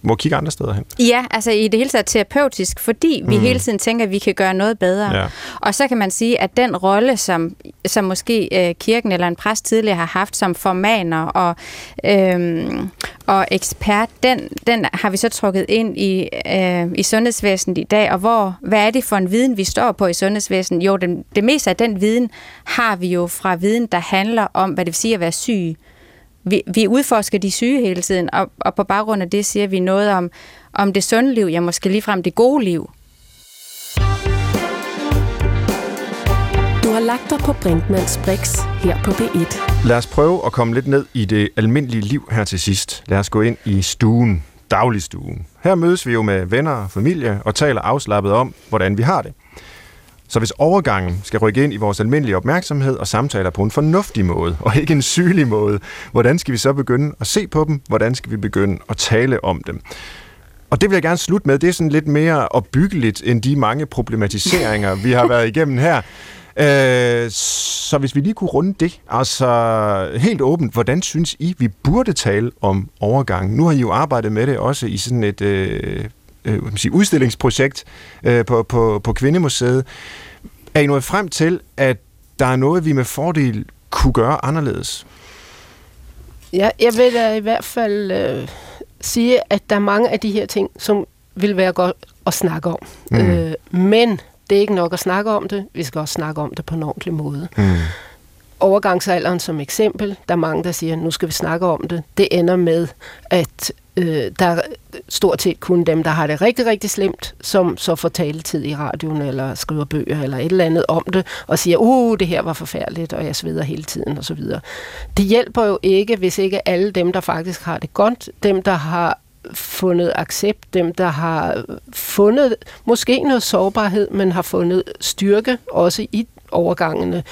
må kigge andre steder hen. Ja, altså i det hele taget terapeutisk, fordi vi mm. hele tiden tænker, at vi kan gøre noget bedre. Ja. Og så kan man sige, at den rolle, som, som måske øh, kirken eller en præst tidligere har haft som formaner og, øh, og ekspert, den, den har vi så trukket ind i, øh, i sundhedsvæsenet i dag, og hvor, hvad er det for en viden, vi står på i sundhedsvæsenet? Jo, det, det meste af den viden har vi jo fra viden, der handler om, hvad det vil sige at være syg. Vi, vi udforsker de syge hele tiden, og, og på baggrund af det siger vi noget om, om det sunde liv, ja måske ligefrem det gode liv. Du har lagt dig på Brinkmanns Brix her på B1. Lad os prøve at komme lidt ned i det almindelige liv her til sidst. Lad os gå ind i stuen, dagligstuen. Her mødes vi jo med venner og familie og taler afslappet om, hvordan vi har det. Så hvis overgangen skal rykke ind i vores almindelige opmærksomhed og samtaler på en fornuftig måde, og ikke en sygelig måde, hvordan skal vi så begynde at se på dem? Hvordan skal vi begynde at tale om dem? Og det vil jeg gerne slutte med. Det er sådan lidt mere opbyggeligt end de mange problematiseringer, vi har været igennem her. Øh, så hvis vi lige kunne runde det, altså helt åbent, hvordan synes I, vi burde tale om overgang? Nu har I jo arbejdet med det også i sådan et øh, øh, sige, udstillingsprojekt øh, på, på, på Kvindemuseet. Er I nået frem til, at der er noget, vi med fordel kunne gøre anderledes? Ja, jeg vil da i hvert fald øh, sige, at der er mange af de her ting, som vil være godt at snakke om. Mm. Øh, men det er ikke nok at snakke om det. Vi skal også snakke om det på en ordentlig måde. Mm. Overgangsalderen som eksempel. Der er mange, der siger, nu skal vi snakke om det. Det ender med, at øh, der er stort set kun dem, der har det rigtig, rigtig slemt, som så får taletid i radioen, eller skriver bøger, eller et eller andet om det, og siger, uh, det her var forfærdeligt, og jeg sveder hele tiden, og så videre. Det hjælper jo ikke, hvis ikke alle dem, der faktisk har det godt, dem, der har fundet accept, dem der har fundet måske noget sårbarhed, men har fundet styrke også i overgangene.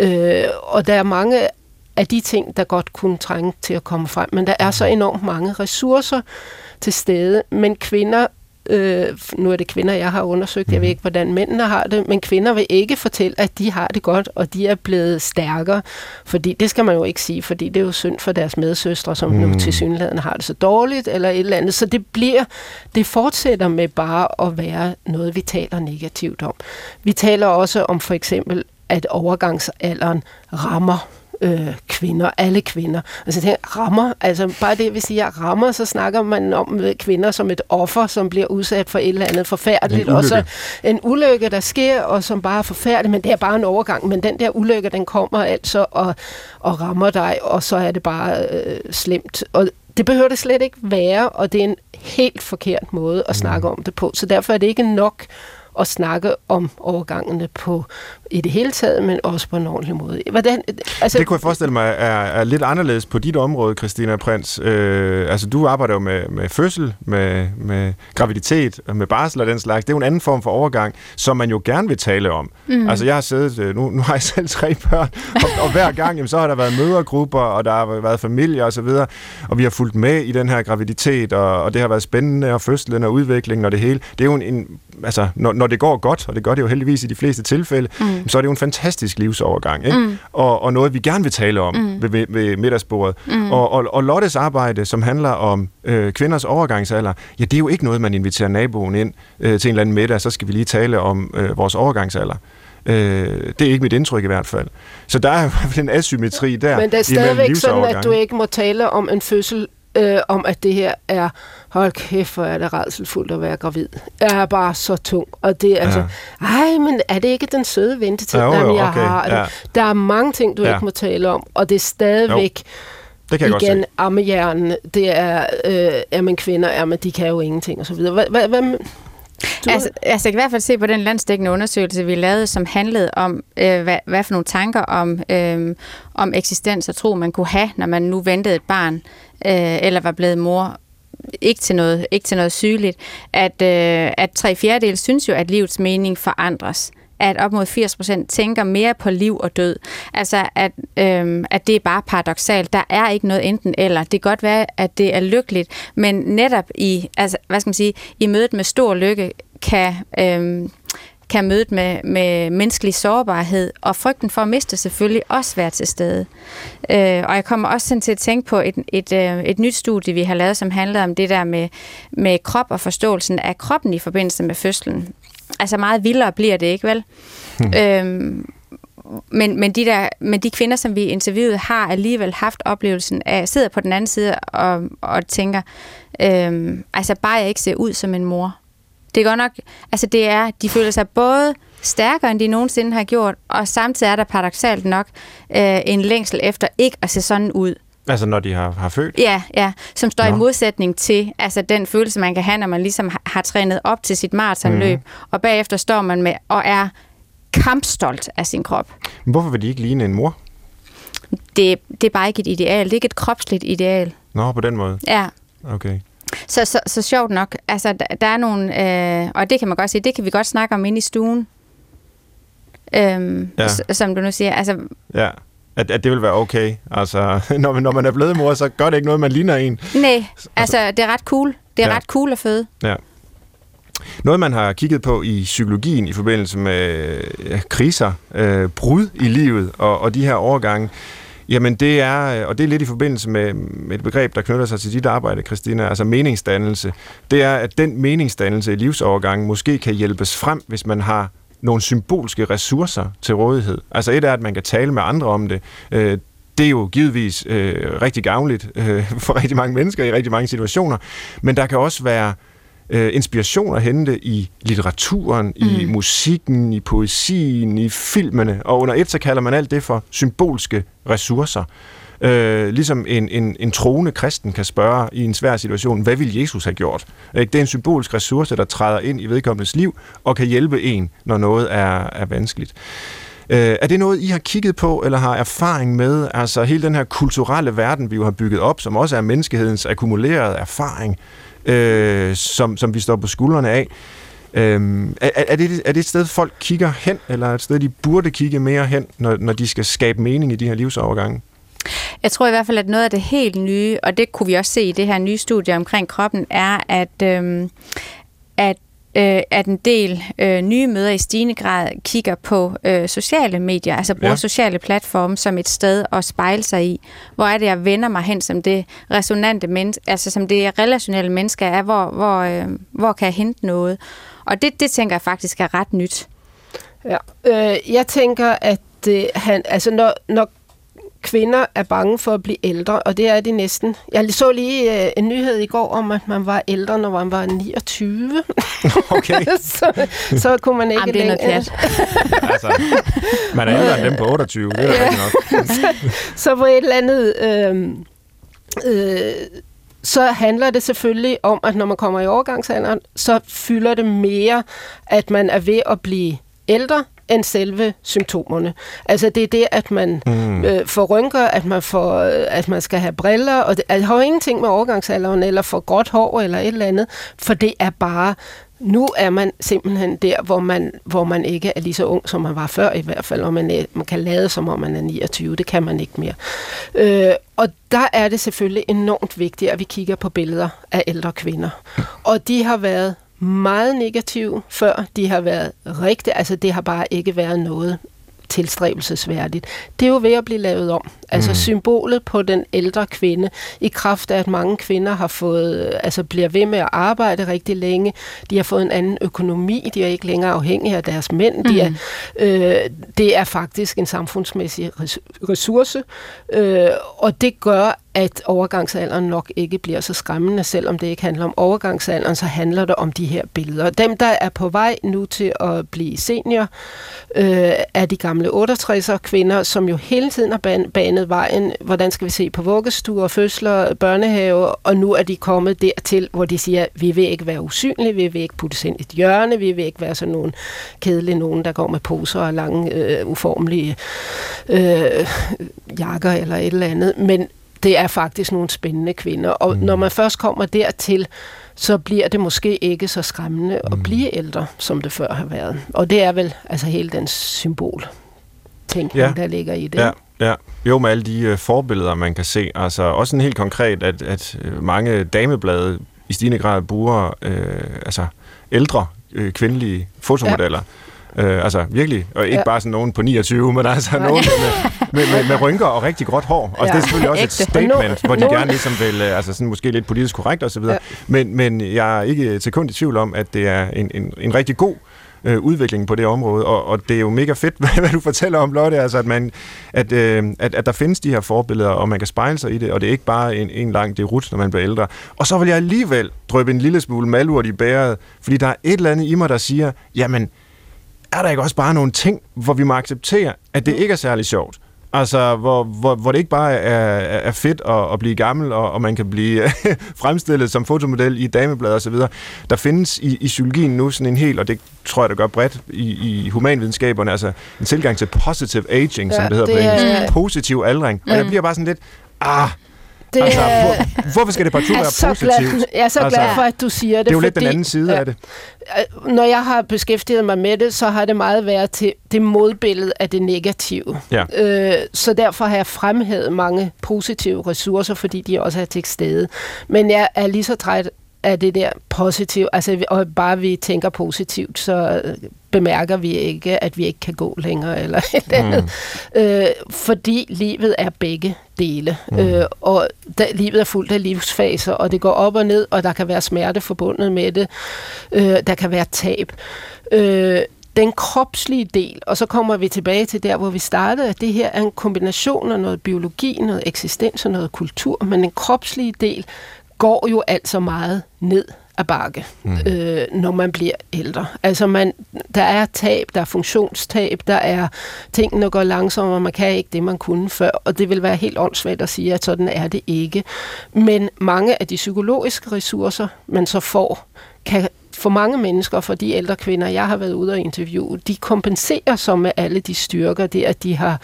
Øh, og der er mange af de ting, der godt kunne trænge til at komme frem, men der er så enormt mange ressourcer til stede, men kvinder Øh, nu er det kvinder, jeg har undersøgt. Jeg ved mhm. ikke, hvordan mændene har det, men kvinder vil ikke fortælle, at de har det godt, og de er blevet stærkere. Fordi det skal man jo ikke sige, fordi det er jo synd for deres medsøstre, som mm. nu til synligheden har det så dårligt, eller et eller andet. Så det bliver, det fortsætter med bare at være noget, vi taler negativt om. Vi taler også om for eksempel, at overgangsalderen rammer øh, kvinder, alle kvinder. Altså det rammer, altså bare det, hvis jeg rammer, så snakker man om kvinder som et offer, som bliver udsat for et eller andet forfærdeligt. Og så en ulykke, der sker, og som bare er forfærdelig, men det er bare en overgang. Men den der ulykke, den kommer altså og, og rammer dig, og så er det bare øh, slemt. Og det behøver det slet ikke være, og det er en helt forkert måde at snakke mm. om det på. Så derfor er det ikke nok at snakke om overgangene på i det hele taget, men også på en ordentlig måde. Hvordan, altså, det kunne jeg forestille mig er, er lidt anderledes på dit område, Christina Prins. Øh, altså, du arbejder jo med, med fødsel, med, med graviditet, med barsel og den slags. Det er jo en anden form for overgang, som man jo gerne vil tale om. Mm. Altså, jeg har siddet, øh, nu, nu har jeg selv tre børn, og, og hver gang, jamen, så har der været mødergrupper, og der har været familier og så videre, og vi har fulgt med i den her graviditet, og, og det har været spændende, og fødslen og udviklingen og det hele. Det er jo en, en altså, når, når det går godt, og det gør det jo heldigvis i de fleste tilfælde, mm mm. så er det jo en fantastisk livsovergang, ikke? Mm. Og, og noget, vi gerne vil tale om mm. ved, ved, ved middagsbordet. Mm. Og, og, og Lottes arbejde, som handler om øh, kvinders overgangsalder, ja, det er jo ikke noget, man inviterer naboen ind øh, til en eller anden middag, så skal vi lige tale om øh, vores overgangsalder. Øh, det er ikke mit indtryk i hvert fald. Så der er i hvert fald en asymmetri der. Men det er stadigvæk sådan, at du ikke må tale om en fødsel, øh, om at det her er, hold kæft, hvor er det redselfuldt at være gravid. Jeg er bare så tung. Og det er altså, ja. ej, men er det ikke den søde ventetid, ja, jo, jo, jeg okay. har? Ja. Der er mange ting, du ja. ikke må tale om, og det er stadigvæk... Jo. Det kan jeg igen, ammehjernen, det er, øh, er man kvinder, er man, de kan jo ingenting, og så videre. Hvad, hvad, hvad, du... Altså, altså, jeg kan i hvert fald se på den landsdækkende undersøgelse, vi lavede, som handlede om, øh, hvad, hvad for nogle tanker om, øh, om eksistens og tro, man kunne have, når man nu ventede et barn, øh, eller var blevet mor, ikke til noget, ikke til noget sygeligt, at, øh, at tre fjerdedel synes jo, at livets mening forandres at op mod 80% tænker mere på liv og død. Altså, at, øhm, at det er bare paradoxalt. Der er ikke noget enten eller. Det kan godt være, at det er lykkeligt, men netop i, altså, hvad skal man sige, i mødet med stor lykke, kan, øhm, kan mødet med, med menneskelig sårbarhed og frygten for at miste selvfølgelig også være til stede. Øh, og jeg kommer også sådan til at tænke på et, et, øh, et nyt studie, vi har lavet, som handler om det der med, med krop og forståelsen af kroppen i forbindelse med fødslen altså meget vildere bliver det ikke, vel? Hmm. Øhm, men, men, de der, men de kvinder, som vi interviewede, har alligevel haft oplevelsen af, sidder på den anden side og, og tænker, øhm, altså bare jeg ikke ser ud som en mor. Det er godt nok, altså det er, de føler sig både stærkere, end de nogensinde har gjort, og samtidig er der paradoxalt nok øh, en længsel efter ikke at se sådan ud. Altså når de har, har født? Ja, ja, som står Nå. i modsætning til altså den følelse, man kan have, når man ligesom har, har trænet op til sit maratonløb, mm. og bagefter står man med og er kampstolt af sin krop. Men hvorfor vil de ikke ligne en mor? Det, det er bare ikke et ideal. Det er ikke et kropsligt ideal. Nå, på den måde? Ja. Okay. Så, så, så sjovt nok, altså der, der er nogle, øh, og det kan man godt sige, det kan vi godt snakke om inde i stuen, øhm, ja. som du nu siger. Altså, ja at, at det vil være okay. Altså, når, når man er blevet mor, så gør det ikke noget, man ligner en. Nej, altså, altså det er ret cool. Det er ja. ret cool at føde. Ja. Noget, man har kigget på i psykologien i forbindelse med ja, kriser, øh, brud i livet og, og de her overgange, jamen det er, øh, og det er lidt i forbindelse med, et begreb, der knytter sig til dit arbejde, Christina, altså meningsdannelse, det er, at den meningsdannelse i livsovergangen måske kan hjælpes frem, hvis man har nogle symbolske ressourcer til rådighed. Altså et er, at man kan tale med andre om det. Øh, det er jo givetvis øh, rigtig gavnligt øh, for rigtig mange mennesker i rigtig mange situationer, men der kan også være øh, inspiration at hente i litteraturen, mm. i musikken, i poesien, i filmene, og under et så kalder man alt det for symbolske ressourcer. Øh, ligesom en, en, en troende kristen kan spørge i en svær situation, hvad vil Jesus have gjort? Det er en symbolsk ressource, der træder ind i vedkommendes liv og kan hjælpe en, når noget er, er vanskeligt. Øh, er det noget, I har kigget på, eller har erfaring med? Altså hele den her kulturelle verden, vi jo har bygget op, som også er menneskehedens akkumulerede erfaring, øh, øh, som, som vi står på skuldrene af. Øhm, er, er, det, er det et sted, folk kigger hen, eller et sted, de burde kigge mere hen, når, når de skal skabe mening i de her livsovergange? Jeg tror i hvert fald, at noget af det helt nye, og det kunne vi også se i det her nye studie omkring kroppen, er, at, øhm, at øh, at en del øh, nye møder i stigende grad kigger på øh, sociale medier, altså bruger ja. sociale platforme som et sted at spejle sig i. Hvor er det, jeg vender mig hen som det resonante menneske, altså som det relationelle menneske er, hvor, hvor, øh, hvor kan jeg hente noget? Og det, det tænker jeg faktisk er ret nyt. Ja, øh, jeg tænker, at det, han, altså når, når kvinder er bange for at blive ældre, og det er de næsten. Jeg så lige uh, en nyhed i går om, at man var ældre, når man var 29. Okay. så, så kunne man ikke Jamen, det er længere. altså, man er ældre end dem på 28, det er ja. nok. så, så på et eller andet... Øh, øh, så handler det selvfølgelig om, at når man kommer i overgangsalderen, så fylder det mere, at man er ved at blive ældre, end selve symptomerne. Altså det er det, at man mm. øh, får rynker, at man, får, øh, at man skal have briller, og det, altså, har jo ingenting med overgangsalderen, eller for gråt hår, eller et eller andet, for det er bare nu er man simpelthen der, hvor man, hvor man ikke er lige så ung, som man var før i hvert fald, og man, er, man kan lade, som om man er 29. Det kan man ikke mere. Øh, og der er det selvfølgelig enormt vigtigt, at vi kigger på billeder af ældre kvinder. Og de har været meget negative, før de har været rigtig, altså det har bare ikke været noget tilstræbelsesværdigt. Det er jo ved at blive lavet om. Altså mm. symbolet på den ældre kvinde, i kraft af, at mange kvinder har fået, altså bliver ved med at arbejde rigtig længe, de har fået en anden økonomi, de er ikke længere afhængige af deres mænd, mm. de er, mm. øh, det er faktisk en samfundsmæssig ressource, øh, og det gør, at overgangsalderen nok ikke bliver så skræmmende, selvom det ikke handler om overgangsalderen, så handler det om de her billeder. Dem, der er på vej nu til at blive senior, øh, er de gamle 68'er kvinder, som jo hele tiden har banet vejen, hvordan skal vi se på vuggestuer, fødsler, børnehave, og nu er de kommet dertil, hvor de siger, vi vil ikke være usynlige, vi vil ikke puttes ind i et hjørne, vi vil ikke være sådan nogle kedelige nogen, der går med poser og lange, øh, uformelige øh, jakker eller et eller andet, men det er faktisk nogle spændende kvinder. Og mm. når man først kommer dertil, så bliver det måske ikke så skræmmende mm. at blive ældre, som det før har været. Og det er vel altså hele den symbol ting, ja. der ligger i det. Ja. Ja, jo med alle de uh, forbilleder, man kan se. Altså også en helt konkret, at, at øh, mange dameblade i stigende grad bruger øh, altså ældre øh, kvindelige fotomodeller. Ja. Øh, altså virkelig, og ikke ja. bare sådan nogen på 29, men altså nogen med, med, med, med rynker og rigtig gråt hår. Og ja. det er selvfølgelig også et statement, hvor de gerne ligesom vil, øh, altså sådan måske lidt politisk korrekt osv. Ja. Men, men jeg er ikke til kun i tvivl om, at det er en, en, en rigtig god øh, udvikling på det område, og, og det er jo mega fedt, hvad du fortæller om, Lotte, altså at, man, at, øh, at, at der findes de her forbilleder, og man kan spejle sig i det, og det er ikke bare en, en lang derut, når man bliver ældre. Og så vil jeg alligevel drøbe en lille smule malurt i bæret, fordi der er et eller andet i mig, der siger, jamen, er der ikke også bare nogle ting, hvor vi må acceptere, at det ikke er særlig sjovt? Altså, hvor, hvor, hvor det ikke bare er, er fedt at, at blive gammel, og, og man kan blive fremstillet som fotomodel i dameblad og så videre. Der findes i, i psykologien nu sådan en helt, og det tror jeg, der gør bredt i, i humanvidenskaberne, altså en tilgang til positive aging, ja, som det hedder det på engelsk. Positiv aldring. Mm. Og jeg bliver bare sådan lidt, ah, det, altså, hvor, hvorfor skal det partout være så positivt? Glad, jeg er så altså, glad for, at du siger det. Det er jo fordi, lidt den anden side ja, af det. Når jeg har beskæftiget mig med det, så har det meget været til det modbillede af det negative. Ja. Øh, så derfor har jeg fremhævet mange positive ressourcer, fordi de også er til stede. Men jeg er lige så træt af det der positivt, altså og bare vi tænker positivt, så bemærker vi ikke, at vi ikke kan gå længere eller et andet. Mm. Øh, fordi livet er begge dele, mm. øh, og da, livet er fuldt af livsfaser, og det går op og ned, og der kan være smerte forbundet med det, øh, der kan være tab. Øh, den kropslige del, og så kommer vi tilbage til der, hvor vi startede, at det her er en kombination af noget biologi, noget eksistens og noget kultur, men den kropslige del går jo altså meget ned af bakke, mm. øh, når man bliver ældre. Altså man, der er tab, der er funktionstab, der er ting, der går langsommere, man kan ikke det, man kunne før, og det vil være helt åndssvagt at sige, at sådan er det ikke. Men mange af de psykologiske ressourcer, man så får, kan for mange mennesker, for de ældre kvinder, jeg har været ude og interviewe, de kompenserer så med alle de styrker, det at de har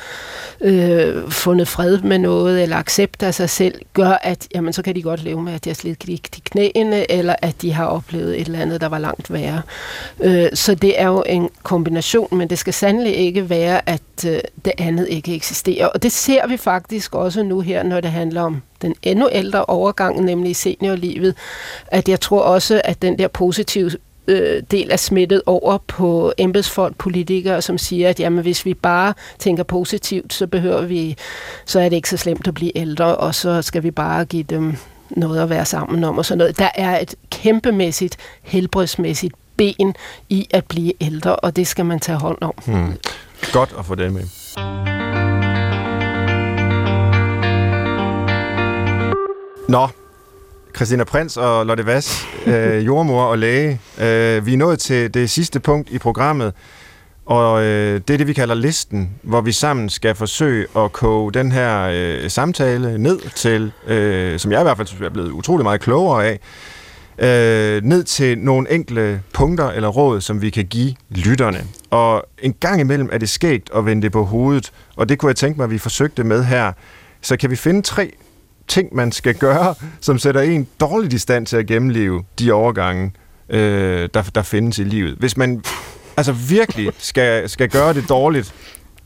øh, fundet fred med noget, eller accept af sig selv, gør, at jamen, så kan de godt leve med, at de har slidt i knæene, eller at de har oplevet et eller andet, der var langt værre. Øh, så det er jo en kombination, men det skal sandelig ikke være, at øh, det andet ikke eksisterer. Og det ser vi faktisk også nu her, når det handler om den endnu ældre overgang, nemlig seniorlivet, at jeg tror også, at den der positive øh, del er smittet over på embedsfolk, politikere, som siger, at jamen, hvis vi bare tænker positivt, så behøver vi, så er det ikke så slemt at blive ældre, og så skal vi bare give dem noget at være sammen om og sådan noget. Der er et kæmpemæssigt, helbredsmæssigt ben i at blive ældre, og det skal man tage hånd om. Hmm. Godt at få det med. Nå, Christina Prins og Lotte Vass, øh, jordmor og læge. Øh, vi er nået til det sidste punkt i programmet, og øh, det er det, vi kalder listen, hvor vi sammen skal forsøge at koge den her øh, samtale ned til, øh, som jeg i hvert fald synes, er blevet utrolig meget klogere af, øh, ned til nogle enkle punkter eller råd, som vi kan give lytterne. Og en gang imellem er det skægt at vende det på hovedet, og det kunne jeg tænke mig, at vi forsøgte med her. Så kan vi finde tre ting, man skal gøre, som sætter en dårligt i stand til at gennemleve de overgange, øh, der, der findes i livet. Hvis man altså virkelig skal, skal gøre det dårligt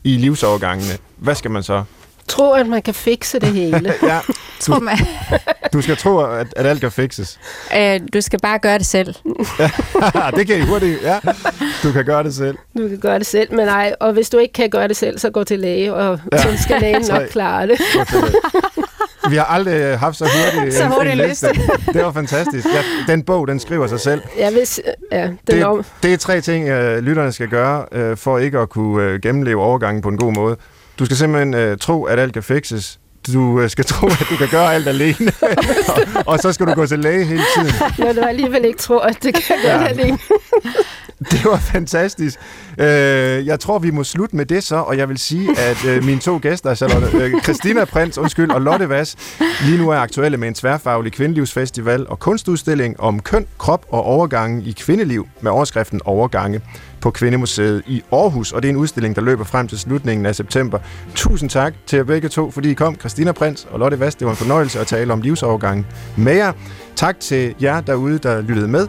i livsovergangene, hvad skal man så? Tro, at man kan fikse det hele. ja. tror man. du skal tro, at, at alt kan fikses. Øh, du skal bare gøre det selv. det kan I hurtigt, ja. Du kan gøre det selv. Du kan gøre det selv, men nej, og hvis du ikke kan gøre det selv, så gå til læge, og ja. så skal lægen nok klare det. Vi har aldrig haft så hurtigt så hurtigt en, en liste. Det var fantastisk. Ja, den bog, den skriver sig selv. Ja, hvis, ja, den det, om... det er tre ting, uh, lytterne skal gøre, uh, for ikke at kunne gennemleve overgangen på en god måde. Du skal simpelthen uh, tro, at alt kan fikses. Du skal tro, at du kan gøre alt alene. og, og så skal du gå til læge hele tiden. Når du alligevel ikke tror, at det kan gøre ja. alene. Det var fantastisk. Øh, jeg tror, vi må slutte med det så, og jeg vil sige, at øh, mine to gæster, altså, Charlotte, øh, Christina Prins undskyld, og Lotte Vass, lige nu er aktuelle med en tværfaglig kvindelivsfestival og kunstudstilling om køn, krop og overgangen i kvindeliv med overskriften Overgange på Kvindemuseet i Aarhus, og det er en udstilling, der løber frem til slutningen af september. Tusind tak til jer begge to, fordi I kom, Christina Prins og Lotte Vast. Det var en fornøjelse at tale om livsovergangen med jer. Tak til jer derude, der lyttede med.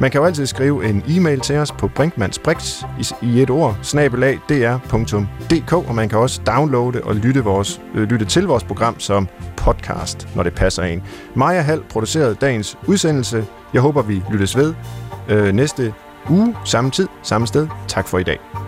Man kan jo altid skrive en e-mail til os på brinkmansbrix i et ord, snabelag dr.dk, og man kan også downloade og lytte, vores, øh, lytte til vores program som podcast, når det passer en. Maja Hall producerede dagens udsendelse. Jeg håber, vi lyttes ved øh, næste uge, samme tid, samme sted. Tak for i dag.